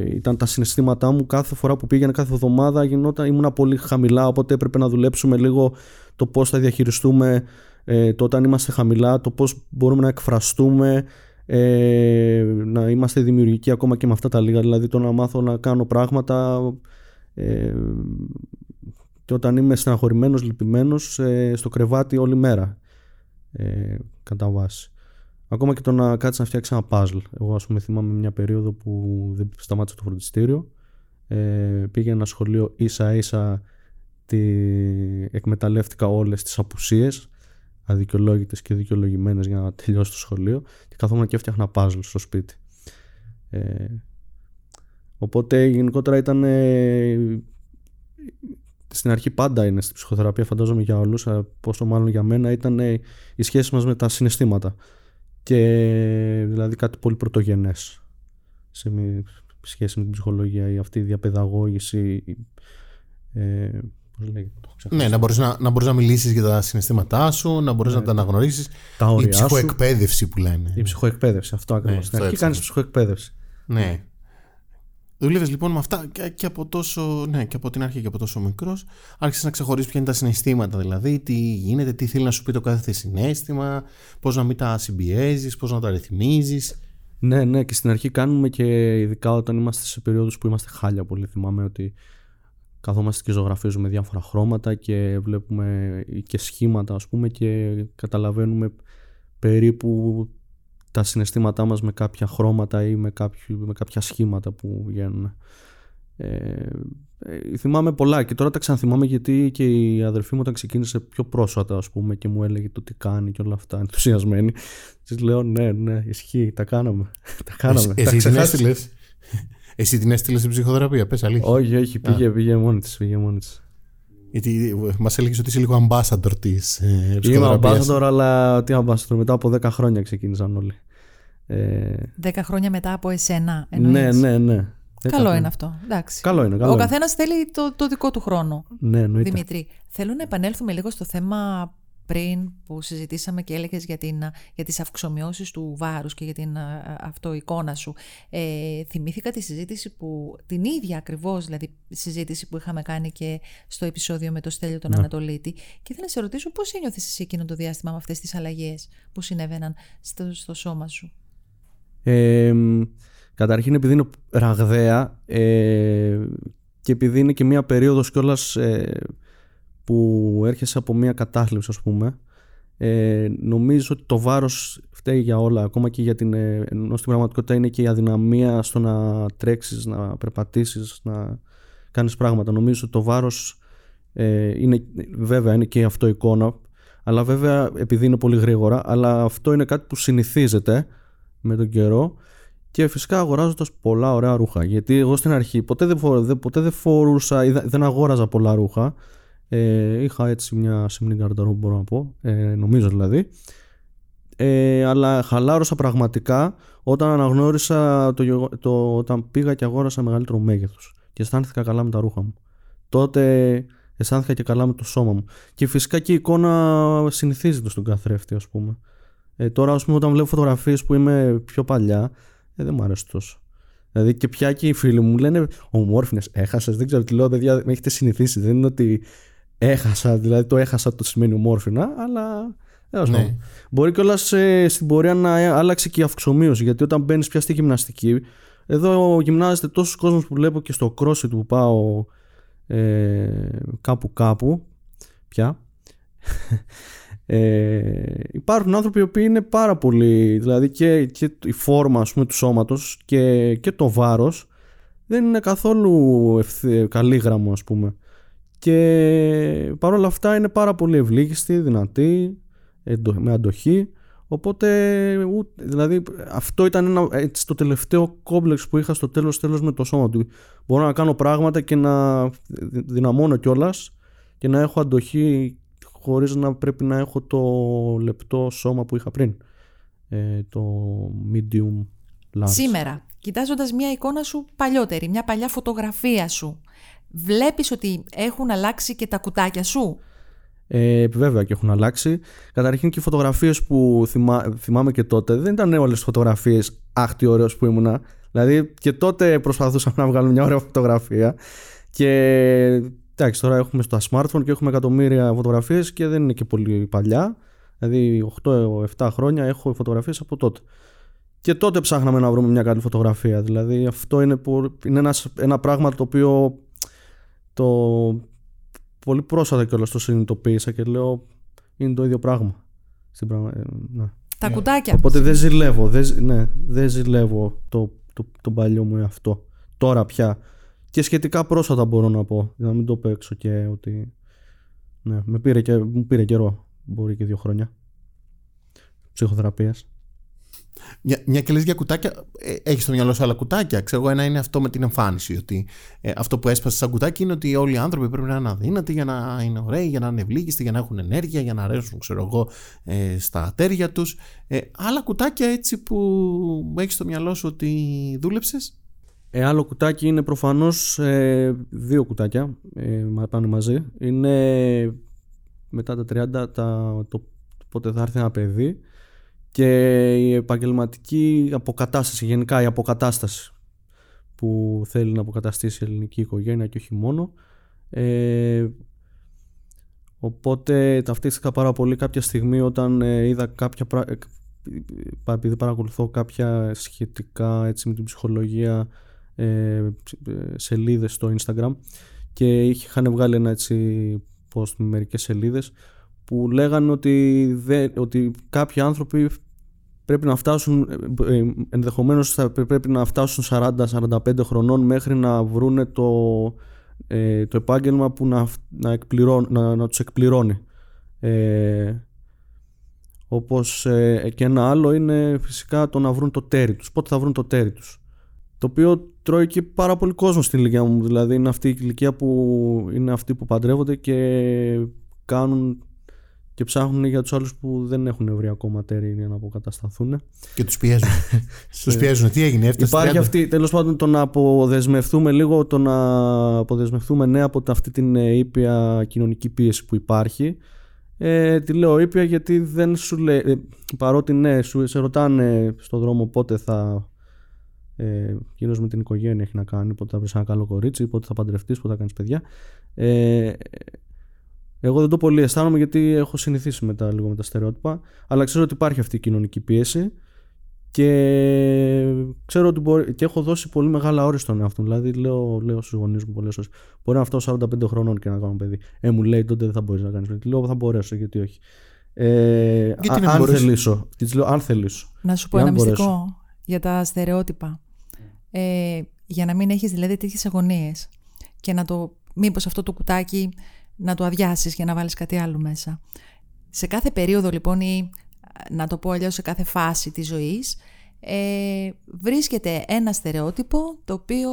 ήταν τα συναισθήματά μου κάθε φορά που πήγαινα κάθε εβδομάδα γινόταν, ήμουνα πολύ χαμηλά οπότε έπρεπε να δουλέψουμε λίγο το πώς θα διαχειριστούμε ε, το όταν είμαστε χαμηλά, το πώς μπορούμε να εκφραστούμε ε, να είμαστε δημιουργικοί ακόμα και με αυτά τα λίγα. Δηλαδή το να μάθω να κάνω πράγματα ε, και όταν είμαι στεναχωρημένος, λυπημένος ε, στο κρεβάτι όλη μέρα ε, κατά βάση Ακόμα και το να κάτσεις να φτιάξεις ένα puzzle. Εγώ, ας πούμε, θυμάμαι μια περίοδο που δεν σταμάτησα το φροντιστήριο. Ε, πήγα ένα σχολείο ίσα ίσα τη... εκμεταλλεύτηκα όλες τις απουσίες αδικαιολόγητες και δικαιολογημένες για να τελειώσω το σχολείο και καθόμουν και έφτιαχνα puzzle στο σπίτι ε, οπότε γενικότερα ήταν ε, στην αρχή πάντα είναι στη ψυχοθεραπεία φαντάζομαι για όλους πόσο μάλλον για μένα ήταν η σχέση μας με τα συναισθήματα και δηλαδή κάτι πολύ πρωτογενές σε μη- σχέση με την ψυχολογία ή αυτή η διαπαιδαγώγηση. Ε, πώς λέγεται, το έχω ξεχάσει. Ναι, να μπορείς να, να, μπορείς να μιλήσεις για τα συναισθήματά σου, να μπορείς να τα αναγνωρίσεις. τα Η όρια σου. ψυχοεκπαίδευση που λένε. Η ψυχοεκπαίδευση, αυτό ακριβώς. Ναι, Στην αυτό αρχή έψαχνα. κάνεις ψυχοεκπαίδευση. Ναι. Δούλευε λοιπόν με αυτά και, και από τόσο, ναι, και από την αρχή και από τόσο μικρός. Άρχισες να ξεχωρίσει ποια είναι τα συναισθήματα, δηλαδή τι γίνεται, τι θέλει να σου πει το κάθε συνέστημα, πώς να μην τα συμπιέζεις, πώς να τα ρυθμίζεις. Ναι, ναι, και στην αρχή κάνουμε και ειδικά όταν είμαστε σε περίοδους που είμαστε χάλια πολύ. Θυμάμαι ότι καθόμαστε και ζωγραφίζουμε διάφορα χρώματα και βλέπουμε και σχήματα ας πούμε και καταλαβαίνουμε περίπου τα συναισθήματά μας με κάποια χρώματα ή με, κάποιο, με κάποια σχήματα που βγαίνουν. Ε, ε, θυμάμαι πολλά και τώρα τα ξαναθυμάμαι γιατί και η αδερφή μου όταν ξεκίνησε πιο πρόσφατα ας πούμε και μου έλεγε το τι κάνει και όλα αυτά ενθουσιασμένη της λέω ναι ναι ισχύει τα κάναμε [laughs] τα κάναμε Εσύ, τα εσύ την ξεχάσεις. έστειλες. Εσύ την έστειλες στην ψυχοθεραπεία, πες αλήθεια. όχι όχι πήγε, πήγε μόνη της πήγε μόνη της Γιατί μας έλεγες ότι είσαι λίγο ambassador της ε, Είμαι ψυχοθεραπείας. ambassador αλλά τι ambassador μετά από 10 χρόνια ξεκίνησαν όλοι ε, Δέκα χρόνια μετά από εσένα. ναι εννοείς. ναι ναι Δέκα Καλό χρόνια. είναι αυτό. Εντάξει. Καλό είναι, καλό Ο είναι. καθένας θέλει το, το δικό του χρόνο. ναι εννοείται Δημήτρη, θέλω να επανέλθουμε λίγο στο θέμα πριν που συζητήσαμε και έλεγες για, την, για τις αυξομοιώσεις του βάρους και για την α, αυτοεικόνα σου. Ε, θυμήθηκα τη συζήτηση που, την ίδια ακριβώς δηλαδή συζήτηση που είχαμε κάνει και στο επεισόδιο με το Στέλιο τον Ναι. Ανατολίτη και ήθελα να σε ρωτήσω πώς ένιωθες εσύ εκείνο το διάστημα με αυτές τις αλλαγές που συνέβαιναν στο, στο σώμα σου; Ε, καταρχήν επειδή είναι ραγδαία ε, και επειδή είναι και μια περίοδος κιόλας ε, που έρχεσαι από μια κατάθλιψη ας πούμε ε, νομίζω ότι το βάρος φταίει για όλα ακόμα και για την ε, ενώ στην πραγματικότητα είναι και η αδυναμία στο να τρέξεις, να περπατήσεις να κάνεις πράγματα νομίζω ότι το βάρος ε, είναι, βέβαια είναι και αυτό εικόνα αλλά βέβαια επειδή είναι πολύ γρήγορα αλλά αυτό είναι κάτι που συνηθίζεται με τον καιρό και φυσικά αγοράζοντας πολλά ωραία ρούχα. Γιατί εγώ στην αρχή ποτέ δεν, φορ, δεν- ποτέ δεν φορούσα ή δεν- δεν αγόραζα πολλά ρούχα. Ε, είχα έτσι μια σεμνή καρταρό μπορώ να πω, ε, νομίζω δηλαδή. Ε, αλλά χαλάρωσα πραγματικά όταν αναγνώρισα το, γεγο- το, όταν πήγα και αγόρασα μεγαλύτερο μέγεθος και αισθάνθηκα καλά με τα ρούχα μου. Τότε αισθάνθηκα και καλά με το σώμα μου. Και φυσικά και η εικόνα συνηθίζεται στον καθρέφτη ας πούμε. Ε, τώρα, ας πούμε, όταν βλέπω φωτογραφίες που είμαι πιο παλιά, ε, δεν μου αρέσει τόσο. Δηλαδή και πια και οι φίλοι μου λένε Ομόρφινες, έχασες. Δεν ξέρω τι λέω, παιδιά, με έχετε συνηθίσει. Δεν είναι ότι έχασα, δηλαδή το έχασα το σημαίνει ομόρφινα, αλλά. τέλος Ναι. πάντων. Μπορεί κιόλας στην πορεία να άλλαξε και η αυξομοίωση. Γιατί όταν μπαίνεις πια στη γυμναστική, εδώ γυμνάζεται τόσος κόσμος που βλέπω και στο CrossFit που πάω ε, κάπου κάπου πια. Ε, υπάρχουν άνθρωποι οι οποίοι είναι πάρα πολύ δηλαδή και, και η φόρμα ας πούμε, του σώματος και, και το βάρος δεν είναι καθόλου ευθύ, καλή γραμμό ας πούμε και παρόλα αυτά είναι πάρα πολύ ευλίγιστη, δυνατή εντο- με αντοχή οπότε ούτε- δηλαδή αυτό ήταν ένα, έτσι, το τελευταίο κόμπλεξ που είχα στο τέλος τέλος με το σώμα του μπορώ να κάνω πράγματα και να δυναμώνω κιόλας και να έχω αντοχή χωρίς να πρέπει να έχω το λεπτό σώμα που είχα πριν. Ε, το medium large. Σήμερα, κοιτάζοντας μια εικόνα σου παλιότερη, μια παλιά φωτογραφία σου, βλέπεις ότι έχουν αλλάξει και τα κουτάκια σου; Ε, βέβαια και έχουν αλλάξει. Καταρχήν και οι φωτογραφίες που θυμά, θυμάμαι και τότε δεν ήταν όλες τις φωτογραφίες αχ τι ωραίος που ήμουνα. Δηλαδή και τότε προσπαθούσαμε να βγάλουμε μια ωραία φωτογραφία και εντάξει τώρα έχουμε στα smartphone και έχουμε εκατομμύρια φωτογραφίες και δεν είναι και πολύ παλιά. Δηλαδή 8-7 χρόνια έχω φωτογραφίες από τότε. Και τότε ψάχναμε να βρούμε μια καλή φωτογραφία. Δηλαδή αυτό είναι, που, είναι ένας, ένα πράγμα το οποίο το πολύ πρόσφατα κιόλας το συνειδητοποίησα και λέω είναι το ίδιο πράγμα. Στην πραγμα... ε, ναι. Τα κουτάκια. Οπότε δεν ζηλεύω, δεν, ζ- ναι, δεν ζηλεύω το, το, το παλιό μου αυτό. Τώρα πια. Και σχετικά πρόσφατα μπορώ να πω. Για να μην το παίξω και ότι. Ναι, με πήρε και, μου πήρε καιρό. Μπορεί και δύο χρόνια. Ψυχοθεραπείας. Μια, μια και λες για κουτάκια, ε, έχεις στο μυαλό σου άλλα κουτάκια. Ξέρω εγώ, ένα είναι αυτό με την εμφάνιση. Ότι ε, αυτό που έσπασε σαν κουτάκι είναι ότι όλοι οι άνθρωποι πρέπει να είναι αδύνατοι για να είναι ωραίοι, για να είναι ευλίγιστοι, για να έχουν ενέργεια, για να αρέσουν, ξέρω εγώ, ε, στα ατέρια τους. Ε, άλλα κουτάκια έτσι που έχεις στο μυαλό σου ότι δούλεψες; Ε, άλλο κουτάκι είναι προφανώς ε, δύο κουτάκια ε, πάνε μαζί. Είναι μετά τα 30 τα, το πότε θα έρθει ένα παιδί και η επαγγελματική αποκατάσταση, γενικά η αποκατάσταση που θέλει να αποκαταστήσει η ελληνική οικογένεια και όχι μόνο. Ε, οπότε ταυτίστηκα πάρα πολύ κάποια στιγμή όταν ε, είδα κάποια ε, επειδή παρακολουθώ κάποια σχετικά έτσι, με την ψυχολογία ε, σελίδες στο Instagram και είχαν βγάλει ένα έτσι post με μερικές σελίδες που λέγανε ότι, δε, ότι κάποιοι άνθρωποι πρέπει να φτάσουν ε, ε, ενδεχομένως θα πρέπει να φτάσουν 40-45 χρονών μέχρι να βρούνε το, ε, το επάγγελμα που να, να, να, να τους εκπληρώνει. Ε, όπως και ένα άλλο είναι φυσικά το να βρουν το τέρι τους. Πότε θα βρουν το τέρι τους. Το οποίο τρώει και πάρα πολύ κόσμο στην ηλικία μου. Δηλαδή είναι αυτή η ηλικία που είναι αυτοί που παντρεύονται και κάνουν και ψάχνουν για τους άλλους που δεν έχουν βρει ακόμα τέρι για να αποκατασταθούν. Και τους πιέζουν. [laughs] τους πιέζουν. Τι έγινε, έφτασε. Υπάρχει αυτή, τέλος πάντων, το να αποδεσμευτούμε λίγο, το να αποδεσμευτούμε ναι από αυτή την ε, ήπια κοινωνική πίεση που υπάρχει. Ε, τη λέω ήπια γιατί δεν σου λέει, ε, παρότι ναι, σου, σε ρωτάνε στον δρόμο πότε θα ε, κυρίως με την οικογένεια έχει να κάνει πότε θα βρεις ένα καλό κορίτσι, πότε θα παντρευτείς, πότε θα κάνεις παιδιά ε, εγώ δεν το πολύ αισθάνομαι γιατί έχω συνηθίσει μετά λίγο με τα στερεότυπα αλλά ξέρω ότι υπάρχει αυτή η κοινωνική πίεση και ξέρω ότι μπορεί, και έχω δώσει πολύ μεγάλα όρια στον εαυτό Δηλαδή, λέω, λέω στους γονείς μου πολλές ώρε: Μπορεί να φτάσω 45 χρονών και να κάνω παιδί. Ε, μου λέει τότε δεν θα μπορείς να κάνεις παιδί. Λέω: Θα μπορέσω, γιατί όχι. Ε, γιατί αν θελήσω. λέω: Αν θελήσω. Να σου πω ένα μυστικό για τα στερεότυπα. Ε, για να μην έχεις δηλαδή τέτοιες αγωνίες και να το, μήπως αυτό το κουτάκι να το αδειάσεις για να βάλεις κάτι άλλο μέσα. Σε κάθε περίοδο λοιπόν ή να το πω αλλιώς σε κάθε φάση της ζωής ε, βρίσκεται ένα στερεότυπο το οποίο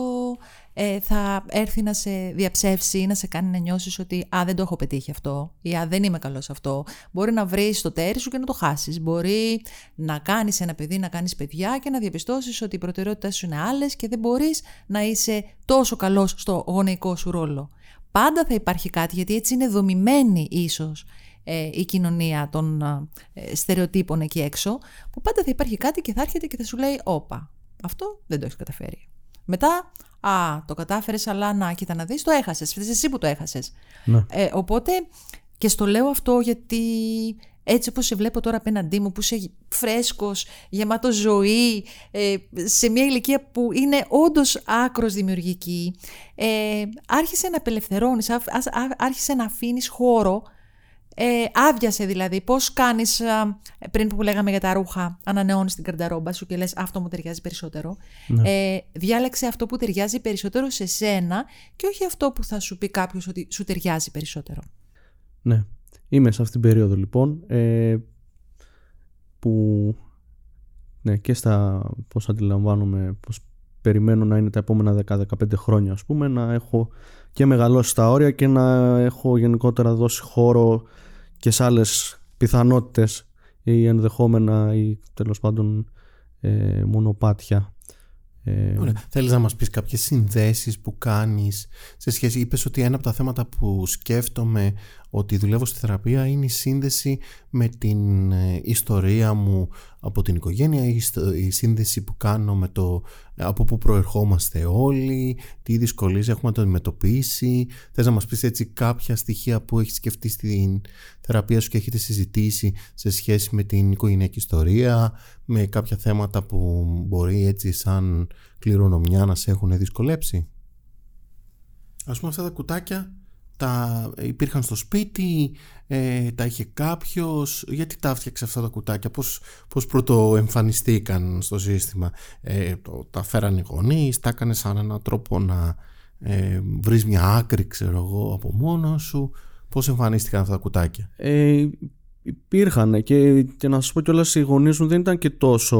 ε, θα έρθει να σε διαψεύσει ή να σε κάνει να νιώσεις ότι «Α, δεν το έχω πετύχει αυτό» ή «Α, δεν είμαι καλός σε αυτό». Μπορεί να βρεις το τέρι σου και να το χάσεις. Μπορεί να κάνεις ένα παιδί, να κάνεις παιδιά και να διαπιστώσεις ότι οι προτεραιότητες σου είναι άλλες και δεν μπορείς να είσαι τόσο καλός στο γονεϊκό σου ρόλο. Πάντα θα υπάρχει κάτι, γιατί έτσι είναι δομημένη ίσως ε, η κοινωνία των ε, στερεοτύπων εκεί έξω, που πάντα θα υπάρχει κάτι και θα έρχεται και θα σου λέει «Όπα, αυτό δεν το έχεις καταφέρει». Μετά, α, το κατάφερες, αλλά να, κοίτα να δεις, το έχασες, φταίς εσύ που το έχασες. Ναι. Ε, οπότε, και στο λέω αυτό γιατί έτσι όπως σε βλέπω τώρα απέναντί μου που είσαι φρέσκος, γεμάτος ζωή, ε, σε μια ηλικία που είναι όντως άκρος δημιουργική, ε, άρχισε να απελευθερώνεις, άρχισε να αφήνεις χώρο ε, άδειασε δηλαδή. Πώς κάνεις, πριν που λέγαμε για τα ρούχα, ανανεώνεις την καρνταρόμπα σου και λες αυτό μου ταιριάζει περισσότερο. Ναι. Ε, διάλεξε αυτό που ταιριάζει περισσότερο σε σένα και όχι αυτό που θα σου πει κάποιος ότι σου ταιριάζει περισσότερο. Ναι. Είμαι σε αυτήν την περίοδο λοιπόν. Ε, που ναι, και στα πώς αντιλαμβάνομαι, πώς περιμένω να είναι τα επόμενα 10-15 χρόνια ας πούμε, να έχω και μεγαλώσει τα όρια και να έχω γενικότερα δώσει χώρο και σε άλλες πιθανότητες ή ενδεχόμενα ή τέλος πάντων ε, μονοπάτια. Ε, Ωραία. Θέλεις να μας πεις κάποιες συνδέσεις που κάνεις σε σχέση, είπες ότι ένα από τα θέματα που σκέφτομαι ότι δουλεύω στη θεραπεία είναι η σύνδεση με την ε, ιστορία μου από την οικογένεια, η σύνδεση που κάνω με το από πού προερχόμαστε όλοι, τι δυσκολίες έχουμε να το αντιμετωπίσει. Θες να μας πεις έτσι κάποια στοιχεία που έχεις σκεφτεί στην θεραπεία σου και έχετε συζητήσει σε σχέση με την οικογενειακή ιστορία, με κάποια θέματα που μπορεί έτσι σαν κληρονομιά να σε έχουν δυσκολέψει; Ας πούμε αυτά τα κουτάκια τα υπήρχαν στο σπίτι, ε, τα είχε κάποιος, γιατί τα έφτιαξε αυτά τα κουτάκια, πώς, πώς πρωτοεμφανιστήκαν στο σύστημα; Ε, το, τα φέραν οι γονείς, τα έκανε σαν έναν τρόπο να ε, βρεις μια άκρη, ξέρω εγώ, από μόνο σου. Πώς εμφανίστηκαν αυτά τα κουτάκια; Ε, υπήρχαν και, και να σας πω κιόλας οι γονείς μου δεν ήταν και τόσο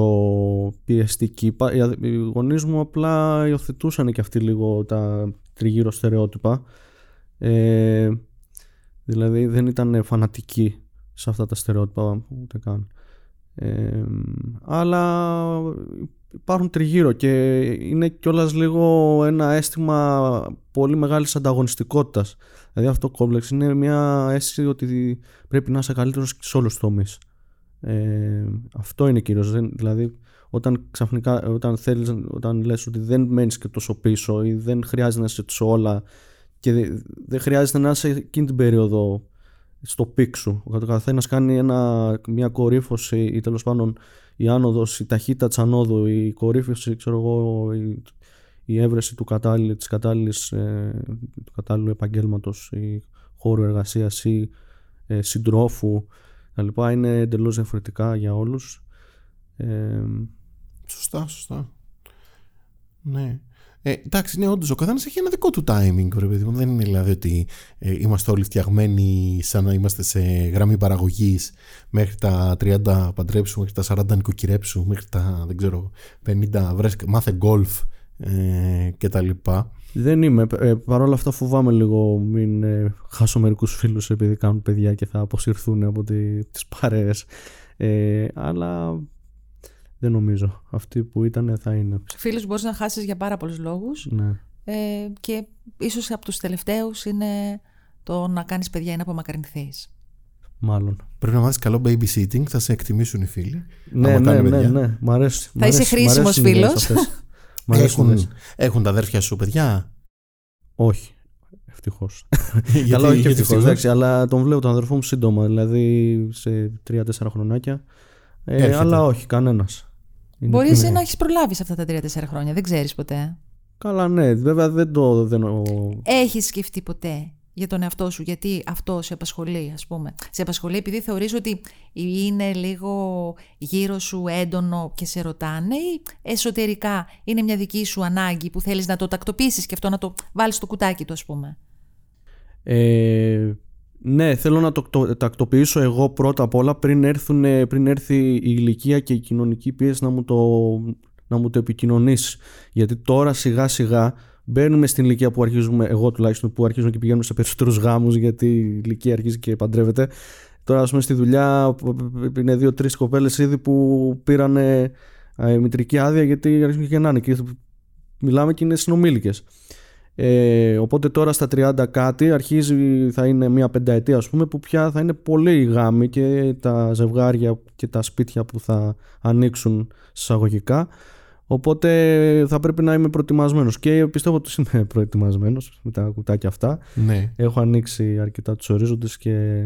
πιεστικοί οι γονείς μου απλά υιοθετούσαν και αυτοί λίγο τα τριγύρω στερεότυπα ε, δηλαδή δεν ήταν φανατικοί σε αυτά τα στερεότυπα ούτε καν ε, αλλά υπάρχουν τριγύρω και είναι κιόλας λίγο ένα αίσθημα πολύ μεγάλης ανταγωνιστικότητας Δηλαδή αυτό το κόμπλεξ είναι μια αίσθηση ότι πρέπει να είσαι καλύτερος σε όλους τους τομείς. Ε, αυτό είναι κυρίως. Δηλαδή, όταν ξαφνικά, όταν, θέλεις, όταν λες ότι δεν μένεις και τόσο πίσω ή δεν χρειάζεται να είσαι τόσο όλα και δεν χρειάζεται να είσαι εκείνη την περίοδο στο peak σου. Ο καθένας κάνει ένα, μια κορύφωση ή τέλος πάντων η άνοδος, η ταχύτητα της ανόδου, η κορύφωση, ξέρω εγώ, η, η έβρεση του, κατάλληλη, της κατάλληλης, ε, του κατάλληλου επαγγέλματος ή χώρου εργασίας ή ε, συντρόφου τα είναι εντελώς διαφορετικά για όλους. Ε, σωστά, σωστά. Ναι. Ε, εντάξει, ναι, όντως ο καθένας έχει ένα δικό του timing, παιδί μου. Δεν είναι δηλαδή ότι ε, είμαστε όλοι φτιαγμένοι σαν να είμαστε σε γραμμή παραγωγής μέχρι τα 30 παντρέψου, μέχρι τα 40 νοικοκυρέψου, μέχρι τα δεν ξέρω, 50 βρες, μάθε γκολφ ε, και τα λοιπά. Δεν είμαι. Ε, Παρ' όλα αυτά φοβάμαι λίγο μην ε, χάσω μερικούς φίλους επειδή κάνουν παιδιά και θα αποσυρθούν από τι, τις παρέες. Ε, αλλά δεν νομίζω. Αυτοί που ήταν θα είναι. Φίλους μπορείς να χάσεις για πάρα πολλούς λόγους. Ναι. Ε, και ίσως από τους τελευταίους είναι το να κάνεις παιδιά ή να απομακρυνθείς. Μάλλον. Πρέπει να μάθεις καλό babysitting, θα σε εκτιμήσουν οι φίλοι. Ναι, ναι, ναι, ναι, Μ' αρέσει. Θα είσαι χρήσιμος φίλος. Έχουν, έχουν τα αδέρφια σου παιδιά; Όχι. Ευτυχώς. [laughs] Καλά, όχι ευτυχώς. Αλλά τον βλέπω τον αδερφό μου σύντομα. Δηλαδή σε 3-4 χρονάκια. Ε, αλλά όχι, κανένας. Μπορείς ναι. να έχεις προλάβει αυτά τα 3-4 χρόνια. Δεν ξέρεις ποτέ. Καλά, ναι. Βέβαια δεν το. Δεν... Έχεις σκεφτεί ποτέ για τον εαυτό σου, γιατί αυτό σε απασχολεί, ας πούμε. Σε απασχολεί επειδή θεωρείς ότι είναι λίγο γύρω σου έντονο και σε ρωτάνε ή εσωτερικά είναι μια δική σου ανάγκη που θέλεις να το τακτοποιήσεις και αυτό να το βάλεις στο κουτάκι του, ας πούμε. Ε, ναι, θέλω να το τακτοποιήσω εγώ πρώτα απ' όλα πριν, έρθουν, πριν έρθει η ηλικία και η κοινωνική πίεση να μου το, να μου το επικοινωνήσεις. Γιατί τώρα σιγά σιγά Μπαίνουμε στην ηλικία που αρχίζουμε, εγώ τουλάχιστον, που αρχίζουμε και πηγαίνουμε σε περισσότερους γάμους, γιατί η ηλικία αρχίζει και παντρεύεται. Τώρα, ας πούμε, στη δουλειά είναι δύο-τρεις κοπέλες ήδη που πήραν ε, μητρική άδεια γιατί αρχίζουν και γεννάνε. Και μιλάμε και είναι συνομήλικες. Ε, οπότε τώρα στα 30 κάτι αρχίζει, θα είναι μια πενταετία ας πούμε που πια θα είναι πολύ γάμοι και τα ζευγάρια και τα σπίτια που θα ανοίξουν εισαγωγικά Οπότε θα πρέπει να είμαι προετοιμασμένος και πιστεύω ότι [laughs] είμαι προετοιμασμένος με τα κουτάκια αυτά. Ναι. Έχω ανοίξει αρκετά τους ορίζοντες και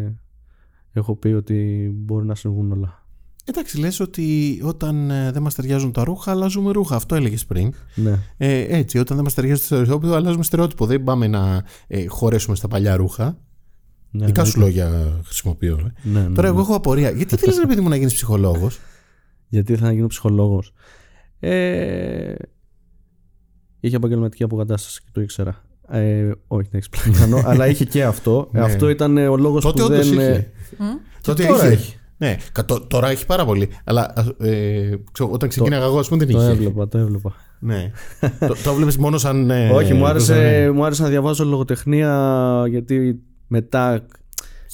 έχω πει ότι μπορεί να συμβούν όλα. Εντάξει, λες ότι όταν ε, δεν μας ταιριάζουν τα ρούχα, αλλάζουμε ρούχα. Αυτό έλεγες πριν. Ναι. Ε, έτσι, όταν δεν μας ταιριάζει το στερεότυπο, αλλάζουμε στερεότυπο. Δεν πάμε να ε, χωρέσουμε στα παλιά ρούχα. Ναι, Δικά σου λόγια χρησιμοποιώ. Ε. Ναι, ναι, Τώρα, εγώ έχω απορία. Γιατί θέλεις, ρε παιδί μου, να γίνεις ψυχολόγος; Γιατί θα γίνω ψυχολόγος. Ε, είχε επαγγελματική αποκατάσταση και το ήξερα. Ε, όχι, δεν έχεις πλάνο, [laughs] αλλά είχε και αυτό. Ναι. Αυτό ήταν ο λόγος που δεν. Είχε. Τότε τώρα έχει. Ναι, τώρα έχει πάρα πολύ. Αλλά ε, ξέρω, όταν ξεκίναγα εγώ, ας πούμε, δεν είχε. Το έβλεπα, το έβλεπα. Ναι. το το βλέπει μόνο σαν. Ε, όχι, μου άρεσε, μου άρεσε να διαβάζω λογοτεχνία γιατί μετά.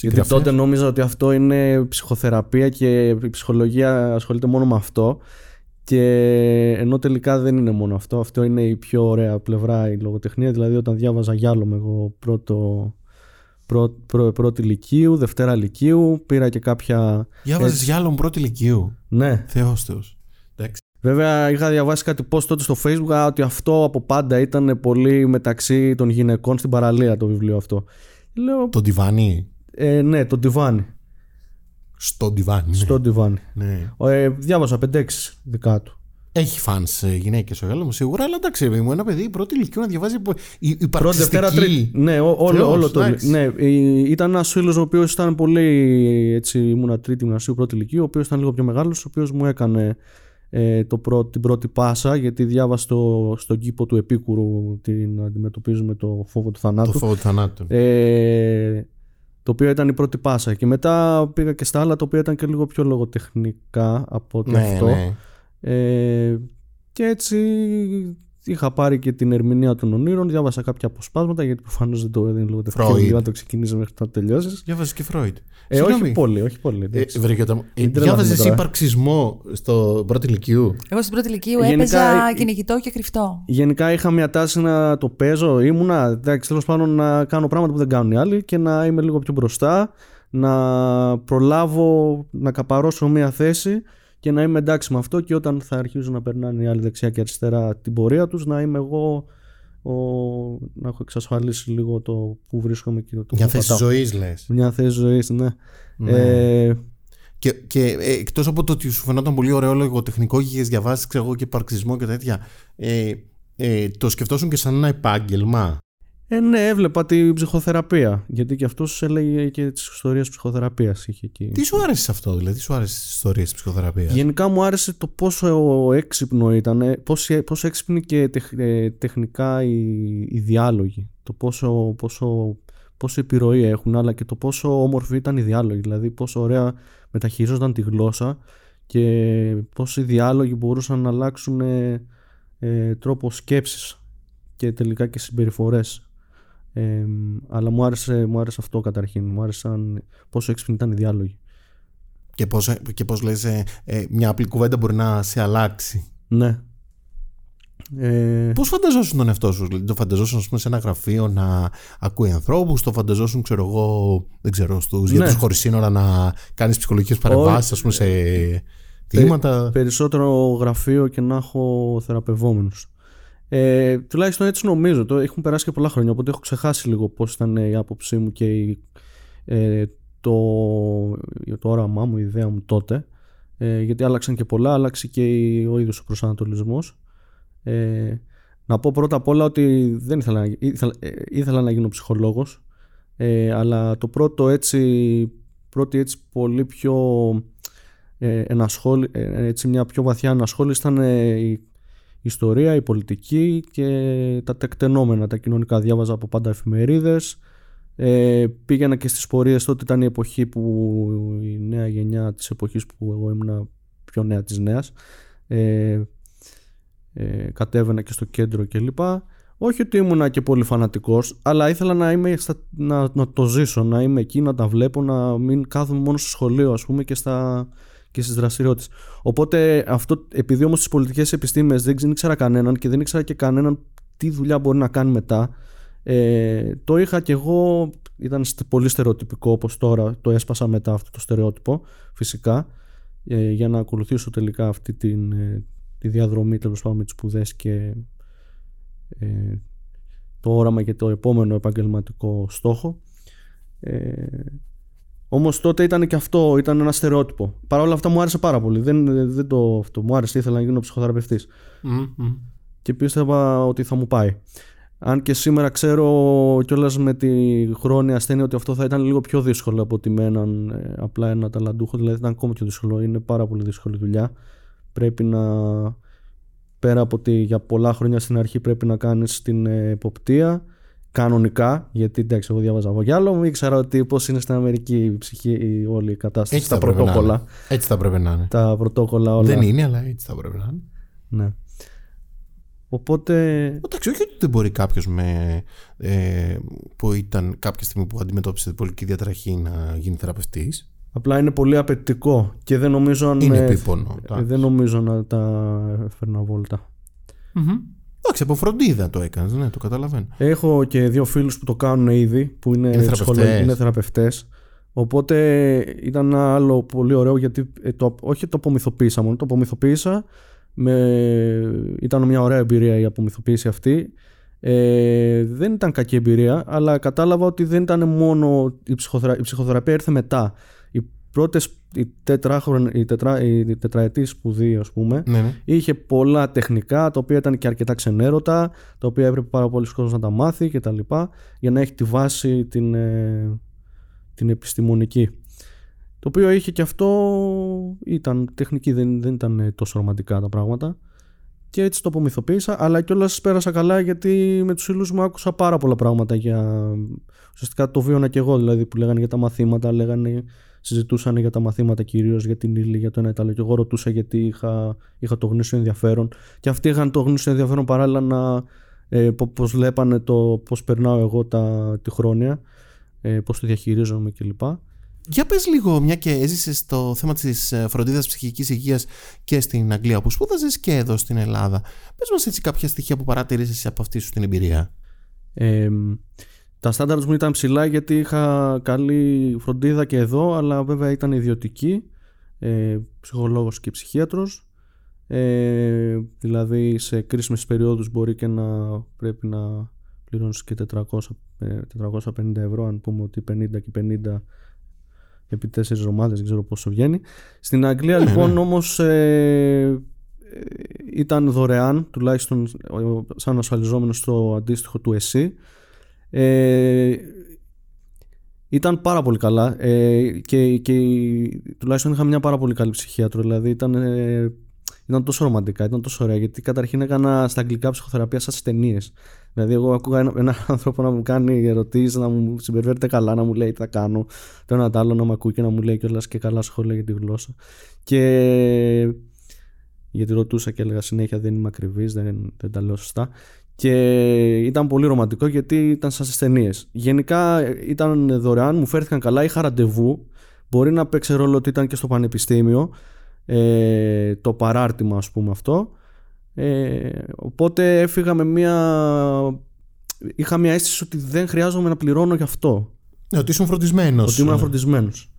Γιατί τότε νόμιζα ότι αυτό είναι ψυχοθεραπεία και η ψυχολογία ασχολείται μόνο με αυτό. Και ενώ τελικά δεν είναι μόνο αυτό, αυτό είναι η πιο ωραία πλευρά η λογοτεχνία. Δηλαδή, όταν διάβαζα Γιάλο εγώ πρώτο, πρω, πρω, πρώτη λυκείου, δευτέρα λυκείου, πήρα και κάποια. Διάβαζες Γιάλο πρώτη λυκείου. Ναι. Θεός Θεός. Βέβαια, είχα διαβάσει κάτι post τότε στο Facebook ότι αυτό από πάντα ήταν πολύ μεταξύ των γυναικών στην παραλία το βιβλίο αυτό. Λέω... Το Τιβάνι. Ε, ναι, το Τιβάνι. Στο ντιβάνι. Ναι. Στο ντιβάνι. Ναι. Ε, διάβασα 5-6 δικά του. Έχει φαν γυναίκες ο γάλα μου σίγουρα, αλλά εντάξει, μου ένα παιδί πρώτη ηλικία να διαβάζει. Η, η πρώτη, δευτέρα, τρίτη. Ναι, ό, όλο, όλο το. Ναι, ήταν ένας φίλος ο οποίος ήταν πολύ. Έτσι, ήμουνα τρίτη γυμνασίου, πρώτη ηλικία, ο οποίος ήταν λίγο πιο μεγάλος, ο οποίος μου έκανε ε, το πρώτη, την πρώτη πάσα, γιατί διάβασα στο, στον κήπο του Επίκουρου την αντιμετωπίζουμε το φόβο του θανάτου. Το φόβο του θανάτου. Ε, το οποίο ήταν η πρώτη πάσα. Και μετά πήγα και στα άλλα, τα οποία ήταν και λίγο πιο λογοτεχνικά από ότι Ναι, αυτό. ναι. Ε, και έτσι είχα πάρει και την ερμηνεία των ονείρων, διάβασα κάποια αποσπάσματα, γιατί προφανώς δεν το δεν είναι λογοτεχνικό Freud. βιβλίο, να το ξεκινήσεις μέχρι να το τελειώσεις. Διάβαζε και Φρόιτ. Ε, όχι πολύ, όχι πολύ. Ε, εντάξει. βρε, Γιώτα μου, ε, Μην τρελαθούμε διάβαζες τώρα. ύπαρξισμό στο πρώτο ηλικίου; Εγώ στην πρώτη ηλικίου Γενικά, έπαιζα ε, κυνηγητό και κρυφτό. Γενικά είχα μια τάση να το παίζω. Ήμουνα, εντάξει, τέλος πάντων να κάνω πράγματα που δεν κάνουν οι άλλοι και να είμαι λίγο πιο μπροστά, να προλάβω να καπαρώσω μια θέση και να είμαι εντάξει με αυτό και όταν θα αρχίζουν να περνάνε οι άλλοι δεξιά και αριστερά την πορεία τους να είμαι εγώ ο... να έχω εξασφαλίσει λίγο το που βρίσκομαι και το Μια που θέση πατάω. ζωής, λες. Μια θέση ζωής, ναι. Ναι. Ε, Και, και ε, εκτός από το ότι σου φαινόταν πολύ ωραίο λογοτεχνικό και είχες διαβάσεις ξέρω εγώ, και υπαρξισμό και τέτοια, ε, ε, το σκεφτόσουν και σαν ένα επάγγελμα; Ε, ναι, έβλεπα την ψυχοθεραπεία. Γιατί και αυτός έλεγε και τις ιστορίες ψυχοθεραπείας είχε εκεί. Τι σου άρεσε σε αυτό, δηλαδή, τι σου άρεσε στις ιστορίες της ψυχοθεραπείας; Γενικά μου άρεσε το πόσο έξυπνο ήταν, ε, πόσο, πόσο έξυπνοι και τεχ- ε, τεχνικά οι, οι διάλογοι. Το πόσο, πόσο, πόσο επιρροή έχουν, αλλά και το πόσο όμορφη ήταν οι διάλογοι. Δηλαδή πόσο ωραία μεταχειρίζονταν τη γλώσσα και πόσο οι διάλογοι μπορούσαν να αλλάξουν ε, ε, τρόπο σκέψης και τελικά και συμπεριφορές. Ε, αλλά μου άρεσε, μου άρεσε αυτό καταρχήν. Μου άρεσαν πόσο έξυπνοι ήταν οι διάλογοι. Και πώς και πώς λες, ε, ε, μια απλή κουβέντα μπορεί να σε αλλάξει. Ναι. Ε, Πώς φανταζόσουν τον εαυτό σου, δηλαδή το φανταζόσουν ας πούμε, σε ένα γραφείο να ακούει ανθρώπους, το φανταζόσουν, ξέρω εγώ, δεν ξέρω, στους Ναι. γιατρούς χωρίς σύνορα να κάνεις ψυχολογικές παρεμβάσεις, ας πούμε, σε θύματα; περισσότερο γραφείο και να έχω θεραπευόμενους. Ε, τουλάχιστον έτσι νομίζω. Το, έχουν περάσει και πολλά χρόνια, οπότε έχω ξεχάσει λίγο πώς ήταν η άποψή μου και η, ε, το, το όραμά μου, η ιδέα μου τότε. Ε, γιατί άλλαξαν και πολλά, άλλαξε και η- ο ίδιος ο προσανατολισμός. Ε, να πω πρώτα απ' όλα ότι δεν ήθελα, να- ήθελα, ε, ήθελα να γίνω ψυχολόγος ε, αλλά το πρώτο έτσι, πρώτη έτσι πολύ πιο ε, ενασχόλη, ε, έτσι μια πιο βαθιά ενασχόληση ήταν ε, η ιστορία, η πολιτική και τα τεκτενόμενα, τα κοινωνικά. Διάβαζα από πάντα εφημερίδες. Ε, πήγαινα και στις πορείες τότε ήταν η εποχή που η νέα γενιά της εποχής που εγώ ήμουν πιο νέα της νέας ε, ε, κατέβαινα και στο κέντρο κλπ. Όχι ότι ήμουνα και πολύ φανατικός, αλλά ήθελα να, είμαι στα, να, να το ζήσω, να είμαι εκεί, να τα βλέπω, να μην κάθομαι μόνο στο σχολείο ας πούμε και, στα, και στις δραστηριότητες. Οπότε αυτό, επειδή όμως στις πολιτικές επιστήμες δεν ξ- ήξερα κανέναν και δεν ήξερα και κανέναν τι δουλειά μπορεί να κάνει μετά, ε, το είχα και εγώ, ήταν στε- πολύ στερεοτυπικό όπως τώρα, το έσπασα μετά αυτό το στερεότυπο φυσικά, ε, για να ακολουθήσω τελικά αυτή την, ε, τη διαδρομή τέλος πάντων με τις σπουδές και ε, το όραμα και το επόμενο επαγγελματικό στόχο. Ε, όμως τότε ήταν και αυτό, ήταν ένα στερεότυπο. Παρ' όλα αυτά μου άρεσε πάρα πολύ. Δεν, δεν το, αυτό μου άρεσε, ήθελα να γίνω ψυχοθεραπευτής Μμ, μμ. και πίστευα ότι θα μου πάει. Αν και σήμερα ξέρω κιόλας με τη χρόνια ασθένεια ότι αυτό θα ήταν λίγο πιο δύσκολο από ότι με έναν ε, απλά ένα ταλαντούχο, δηλαδή ήταν ακόμα πιο δύσκολο. Είναι πάρα πολύ δύσκολη δουλειά. Πρέπει να πέρα από ότι για πολλά χρόνια στην αρχή πρέπει να κάνεις την ε, εποπτεία κανονικά, γιατί εντάξει εγώ διάβαζα από κι άλλο, μου ήξερα ότι πώς είναι στην Αμερική η ψυχή, η όλη η κατάσταση, Έτσι τα θα πρέπει να πρωτόκολλα. είναι. Έτσι θα πρέπει να είναι. Τα πρωτόκολλα όλα. Δεν είναι, αλλά έτσι θα πρέπει να είναι. Ναι. Οπότε Εντάξει, όχι ότι δεν μπορεί κάποιος ε, που ήταν κάποια στιγμή που αντιμετώπισε πολιτική διατραχή να γίνει θεραπευτής. Απλά είναι πολύ απαιτητικό και δεν νομίζω αν. Είναι ε, επίπονο. ε, δεν νομίζω να τα έφερνα βόλτα. Εντάξει, από φροντίδα το έκανες, ναι, το καταλαβαίνω. Έχω και δύο φίλους που το κάνουν ήδη, που είναι, Είναι ψυχολο- θεραπευτές. είναι θεραπευτές. Οπότε ήταν ένα άλλο πολύ ωραίο γιατί ε, το, όχι το απομυθοποίησα μόνο, το απομυθοποίησα. Με, ήταν μια ωραία εμπειρία η απομυθοποίηση αυτή. Ε, δεν ήταν κακή εμπειρία, αλλά κατάλαβα ότι δεν ήταν μόνο η, ψυχοθερα... η ψυχοθεραπεία ήρθε μετά. Οι πρώτες, η, τετράχρον, η, τετρά, η τετραετής σπουδή ας πούμε, Ναι, ναι. Είχε πολλά τεχνικά, τα οποία ήταν και αρκετά ξενέρωτα, τα οποία έπρεπε πάρα πολλοί κόσμος να τα μάθει και τα λοιπά, για να έχει τη βάση την, ε, την επιστημονική. Το οποίο είχε και αυτό, ήταν τεχνική, δεν, δεν ήταν ε, τόσο ρομαντικά τα πράγματα. και έτσι το απομυθοποίησα, αλλά κιόλας πέρασα καλά γιατί με τους φίλους μου άκουσα πάρα πολλά πράγματα για. Ουσιαστικά το βίωνα κι εγώ, δηλαδή που λέγανε για τα μαθήματα, λέγανε, συζητούσαν για τα μαθήματα κυρίως, για την ύλη, για το ένα ή Και εγώ ρωτούσα γιατί είχα, είχα το γνήσιο ενδιαφέρον. Και αυτοί είχαν το γνήσιο ενδιαφέρον παράλληλα να. Ε, πώς βλέπανε το πώς περνάω εγώ τα, τη χρόνια, ε, πώς το διαχειρίζομαι κλπ. Για πες λίγο, μια και έζησες το θέμα της ε, φροντίδας ψυχικής υγείας και στην Αγγλία που σπούδαζες και εδώ στην Ελλάδα. Πες μας έτσι κάποια στοιχεία που παρατηρήσεις από αυτή σου την εμπειρία. Ε, τα στάνταρτς μου ήταν ψηλά γιατί είχα καλή φροντίδα και εδώ, αλλά βέβαια ήταν ιδιωτική, ε, ψυχολόγος και ψυχίατρος. Ε, δηλαδή σε κρίσιμες περιόδους μπορεί και να πρέπει να πληρώνεις και 400, 450 ε, ευρώ, αν πούμε ότι 50 και 50 επί τέσσερις εβδομάδες, δεν ξέρω πόσο βγαίνει. Στην Αγγλία ναι, λοιπόν ναι. όμως ε, ήταν δωρεάν, τουλάχιστον σαν ασφαλιζόμενος στο αντίστοιχο του ΕΣΥ. Ε, ήταν πάρα πολύ καλά ε, και, και τουλάχιστον είχα μια πάρα πολύ καλή ψυχίατρο. Δηλαδή ήταν, ε, ήταν τόσο ρομαντικά, ήταν τόσο ωραία. Γιατί καταρχήν έκανα στα αγγλικά ψυχοθεραπεία σαν ταινίες. Δηλαδή, εγώ ακούγα έναν ένα [laughs] άνθρωπο να μου κάνει ερωτήσεις, να μου συμπεριφέρεται καλά, να μου λέει τι θα κάνω. Το ένα το άλλο να μου ακούει και να μου λέει κιόλας και καλά σχόλια για τη γλώσσα. Και. Γιατί ρωτούσα και έλεγα συνέχεια δεν είμαι ακριβής, δεν, δεν τα λέω σωστά. Και ήταν πολύ ρομαντικό γιατί ήταν σαν ταινίες. Γενικά ήταν δωρεάν, μου φέρθηκαν καλά, είχα ραντεβού. Μπορεί να παίξει ρόλο ότι ήταν και στο πανεπιστήμιο. Ε, το παράρτημα, ας πούμε αυτό. Ε, οπότε έφυγα με μια... Είχα μια αίσθηση ότι δεν χρειάζομαι να πληρώνω γι' αυτό. Ναι, ότι ήσουν φροντισμένος. Ότι ήμουν φροντισμένος.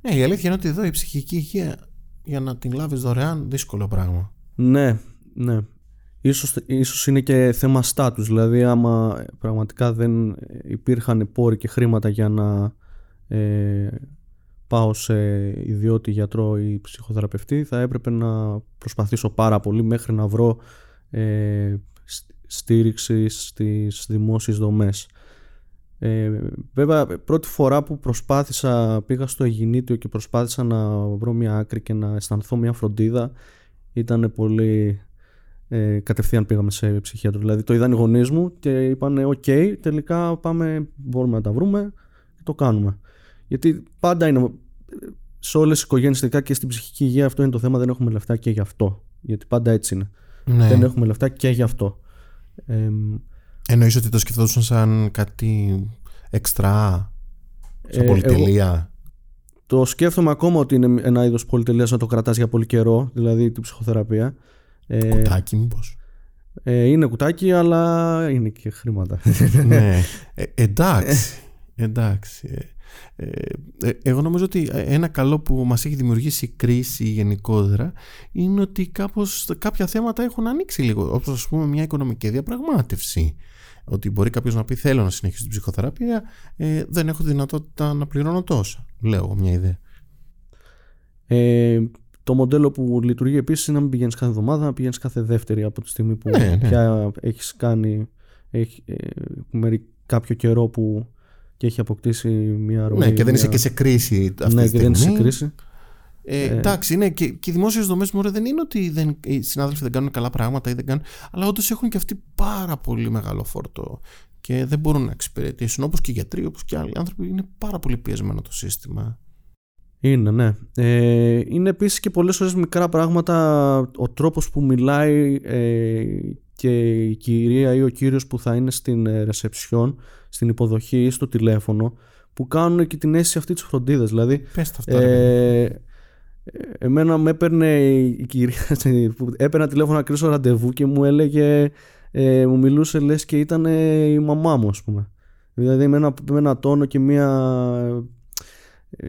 Ναι, η αλήθεια είναι ότι εδώ η ψυχική υγεία για να την λάβεις δωρεάν δύσκολο πράγμα. Ναι, ναι. Ίσως, ίσως είναι και θέμα στάτους, δηλαδή άμα πραγματικά δεν υπήρχαν πόροι και χρήματα για να ε, πάω σε ιδιώτη γιατρό ή ψυχοθεραπευτή θα έπρεπε να προσπαθήσω πάρα πολύ μέχρι να βρω ε, στήριξη στις δημόσιες δομές. Ε, βέβαια πρώτη φορά που προσπάθησα πήγα στο Αιγινήτιο και προσπάθησα να βρω μια άκρη και να αισθανθώ μια φροντίδα ήταν πολύ ε, κατευθείαν πήγαμε σε ψυχίατρο δηλαδή το είδαν οι γονείς μου και είπαν οκ τελικά πάμε μπορούμε να τα βρούμε και το κάνουμε γιατί πάντα είναι σε όλες τις οικογένειες, ειδικά και στην ψυχική υγεία, αυτό είναι το θέμα. Δεν έχουμε λεφτά και γι' αυτό. Γιατί πάντα έτσι είναι. Ναι. Δεν έχουμε λεφτά και γι' αυτό. Ε, Εννοείς ότι το σκεφτόταν σαν κάτι εξτρά, σαν ε, πολυτελεία; το σκέφτομαι ακόμα ότι είναι ένα είδος πολυτελείας να το κρατάς για πολύ καιρό, δηλαδή την ψυχοθεραπεία. Ε, κουτάκι, μήπως. Ε, είναι κουτάκι, αλλά είναι και χρήματα. [laughs] ναι. [laughs] Ε, εντάξει. εντάξει. Ε, ε, ε, εγώ νομίζω ότι ένα καλό που μας έχει δημιουργήσει η κρίση γενικότερα είναι ότι κάπως κάποια θέματα έχουν ανοίξει λίγο όπως ας πούμε μια οικονομική διαπραγμάτευση ότι μπορεί κάποιος να πει θέλω να συνεχίσω την ψυχοθεραπεία ε, δεν έχω δυνατότητα να πληρώνω τόσα λέω εγώ μια ιδέα ε, το μοντέλο που λειτουργεί επίσης είναι να μην πηγαίνεις κάθε εβδομάδα να πηγαίνεις κάθε δεύτερη από τη στιγμή που ναι, ναι. πια έχεις κάνει έχει, ε, κάποιο καιρό που και έχει αποκτήσει μια ροή. Ναι, και δεν είσαι και σε κρίση αυτή ναι, τη στιγμή. Ναι, και δεν είσαι σε κρίση. Ε, ε, εντάξει, ναι, και, και οι δημόσιες δομές μου δεν είναι ότι δεν, οι συνάδελφοι δεν κάνουν καλά πράγματα ή δεν κάνουν, αλλά όντως έχουν και αυτοί πάρα πολύ μεγάλο φόρτο και δεν μπορούν να εξυπηρετήσουν. Όπως και οι γιατροί, όπως και άλλοι άνθρωποι, είναι πάρα πολύ πιεσμένο το σύστημα. Είναι, ναι. Ε, είναι επίσης και πολλές φορές μικρά πράγματα ο τρόπος που μιλάει ε, και η κυρία ή ο κύριος που θα είναι στην ρεσεψιόν στην υποδοχή ή στο τηλέφωνο που κάνουν και την αίσθηση αυτή της φροντίδας. Δηλαδή Πες αυτά, ε, εμένα με έπαιρνε η κυρία [laughs] που έπαιρνα τηλέφωνο να κρίσω ραντεβού και μου έλεγε ε, μου μιλούσε λες και ήταν η μαμά μου ας πούμε. Δηλαδή με ένα, με ένα τόνο και μια ε,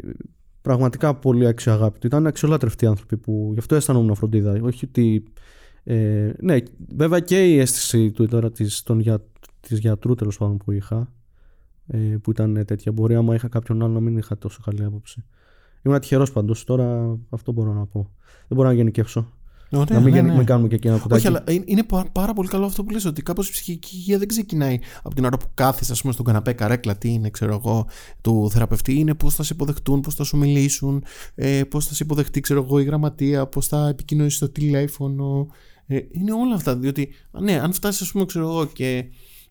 πραγματικά πολύ αξιοαγάπητο ήταν αξιολάτρευτοι άνθρωποι που γι' αυτό αισθανόμουν φροντίδα όχι ότι ε, ναι, βέβαια και η αίσθηση του τώρα της, των για, της γιατρού τέλος πάντων που είχα ε, που ήταν τέτοια. Μπορεί άμα είχα κάποιον άλλο να μην είχα τόσο καλή άποψη. Ήμουν τυχερός πάντως. Τώρα αυτό μπορώ να πω. Δεν μπορώ να γενικεύσω. Ωραία, να μην, ναι, γεν- ναι. μην κάνουμε και εκεί ένα κουτάκι. Όχι, αλλά είναι- είναι πα- πάρα πολύ καλό αυτό που λες ότι κάπως η ψυχική υγεία δεν ξεκινάει από την ώρα που κάθεσαι ας πούμε στον καναπέ καρέκλα τι είναι ξέρω εγώ του θεραπευτή είναι πώς θα σε υποδεχτούν, πώς θα σου μιλήσουν ε, πώς θα σε υποδεχτεί ξέρω εγώ η γραμματεία πώς θα επικοινωνήσεις το τηλέφωνο ε, είναι όλα αυτά διότι α, ναι, αν φτάσεις ας πούμε ξέρω εγώ και ε,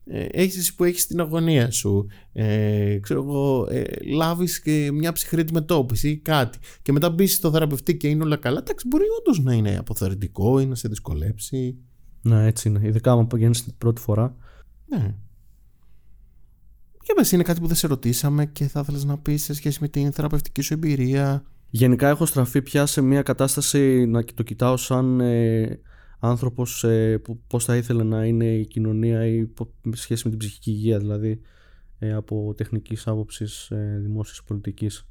έχεις εσύ που έχεις την αγωνία σου ε, ξέρω εγώ ε, λάβεις και μια ψυχρή αντιμετώπιση ή κάτι και μετά μπεις στο θεραπευτή και είναι όλα καλά εντάξει μπορεί όντως να είναι αποθαρρυντικό ή να σε δυσκολέψει Ναι, έτσι είναι. Ειδικά άμα πηγαίνεις την πρώτη φορά. ναι για πες είναι κάτι που δεν σε ρωτήσαμε και θα ήθελες να πεις σε σχέση με την θεραπευτική σου εμπειρία; Γενικά έχω στραφεί πια σε μια κατάσταση να το κοιτάω σαν ε, άνθρωπος ε, που, πώς θα ήθελε να είναι η κοινωνία ή πο- με σχέση με την ψυχική υγεία δηλαδή ε, από τεχνικής άποψης ε, δημόσιας πολιτικής.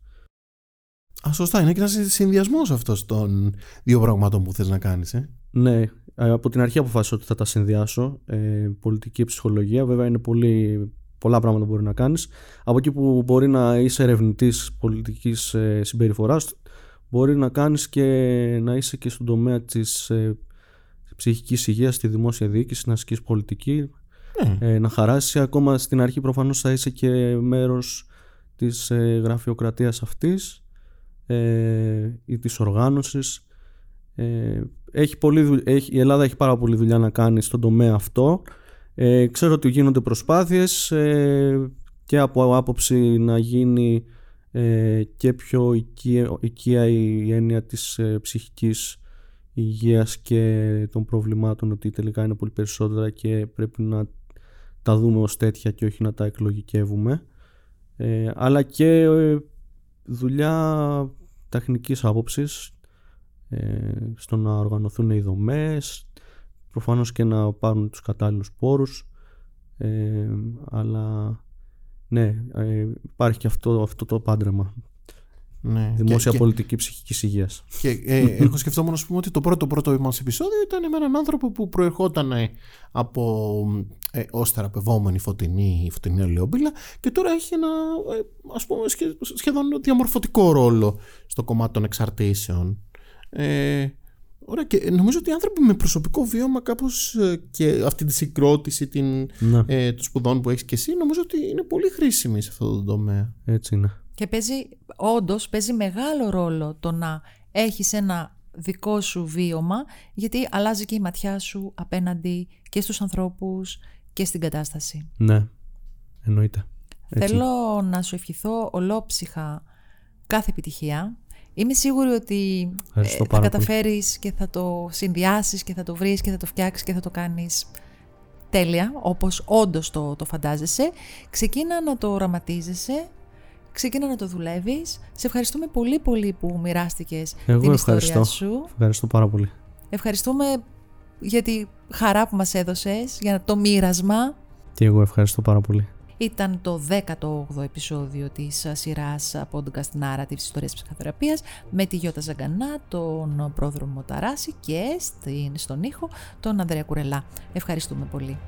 Α, σωστά, είναι και ένας συνδυασμός αυτός των δύο πραγμάτων που θες να κάνεις ε. Ναι, ε, από την αρχή αποφάσισα ότι θα τα συνδυάσω. Ε, πολιτική και ψυχολογία, βέβαια είναι πολύ, πολλά πράγματα που μπορεί να κάνεις. Από εκεί που μπορεί να είσαι ερευνητής πολιτικής ε, συμπεριφοράς, μπορεί να κάνεις και να είσαι και στον τομέα της ε, ψυχικής υγείας, στη δημόσια διοίκηση, να ασκείς πολιτική, Ναι. ε, να χαράσει. Ακόμα στην αρχή προφανώς θα είσαι και μέρος της ε, γραφειοκρατίας αυτής ε, ή της οργάνωσης. Ε, έχει πολύ, δου- έχει, η Ελλάδα έχει πάρα πολλή δουλειά να κάνει στον τομέα αυτό. Ε, ξέρω ότι γίνονται προσπάθειες ε, και από άποψη να γίνει ε, και πιο οικία, οικία η έννοια της ε, ψυχικής υγείας και των προβλημάτων ότι τελικά είναι πολύ περισσότερα και πρέπει να τα δούμε ως τέτοια και όχι να τα εκλογικεύουμε. Ε, αλλά και ε, δουλειά τεχνικής άποψης ε, στο να οργανωθούν οι δομές προφανώς και να πάρουν τους κατάλληλους πόρους. Ε, αλλά ναι ε, υπάρχει και αυτό, αυτό το πάντρεμα ναι. δημόσια και, πολιτική ψυχικής υγείας Και ε, [laughs] έχω σκεφτόμουν να πούμε ότι το πρώτο πρώτο μας επεισόδιο ήταν με έναν άνθρωπο που προερχόταν ε, από ε, ως θεραπευόμενη φωτεινή, φωτεινή ολαιόμπηλα και τώρα έχει ένα ε, ας πούμε σχε- σχεδόν διαμορφωτικό ρόλο στο κομμάτι των εξαρτήσεων. Ε, ωραία και νομίζω ότι οι άνθρωποι με προσωπικό βίωμα κάπως ε, και αυτή τη συγκρότηση την, ναι, ε, των σπουδών που έχεις και εσύ νομίζω ότι είναι πολύ χρήσιμη σε αυτό το τομέα. έτσι είναι Και παίζει, όντως, παίζει μεγάλο ρόλο το να έχεις ένα δικό σου βίωμα, γιατί αλλάζει και η ματιά σου απέναντι και στους ανθρώπους και στην κατάσταση. ναι εννοείται έτσι. Θέλω να σου ευχηθώ ολόψυχα κάθε επιτυχία. Είμαι σίγουρη ότι Ευχαριστώ ε, θα πάρα πολύ. καταφέρεις και θα το συνδυάσεις και θα το βρεις και θα το φτιάξεις και θα το κάνεις τέλεια, όπως όντως το, το φαντάζεσαι. Ξεκίνα να το οραματίζεσαι, ξεκίνα να το δουλεύεις. Σε ευχαριστούμε πολύ πολύ που μοιράστηκες Εγώ την ιστορία ευχαριστώ. σου. ευχαριστώ πάρα πολύ Ευχαριστούμε για τη χαρά που μας έδωσες, για το μοίρασμα. και εγώ ευχαριστώ πάρα πολύ Ήταν το 18ο επεισόδιο της ε, σειράς podcast Narratives Ιστορίας Ψυχοθεραπείας με τη Γιώτα Ζαγκανά, τον πρόδρομο Ταράση και στην, στον ήχο τον Ανδρέα Κουρελά. Ευχαριστούμε πολύ.